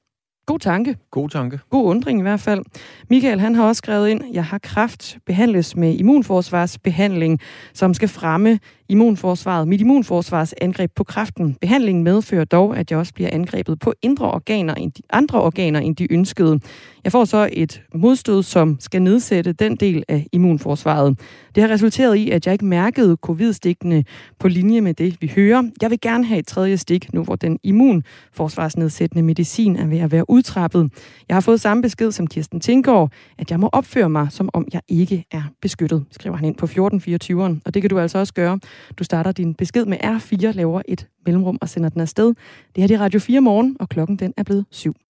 Speaker 2: God tanke.
Speaker 1: God tanke.
Speaker 2: God undring i hvert fald. Michael, han har også skrevet ind, jeg har kraft behandles med immunforsvarsbehandling, som skal fremme immunforsvaret, mit immunforsvars angreb på kræften. Behandlingen medfører dog, at jeg også bliver angrebet på indre organer end de, andre organer end de ønskede. Jeg får så et modstød, som skal nedsætte den del af immunforsvaret. Det har resulteret i, at jeg ikke mærkede covid-stikkene på linje med det, vi hører. Jeg vil gerne have et tredje stik, nu hvor den immunforsvarsnedsættende medicin er ved at være udtrappet. Jeg har fået samme besked som Kirsten Tinkgaard, at jeg må opføre mig, som om jeg ikke er beskyttet, skriver han ind på 1424'eren. Og det kan du altså også gøre. Du starter din besked med R4, laver et mellemrum og sender den afsted. Det her er Radio 4 morgen, og klokken den er blevet syv.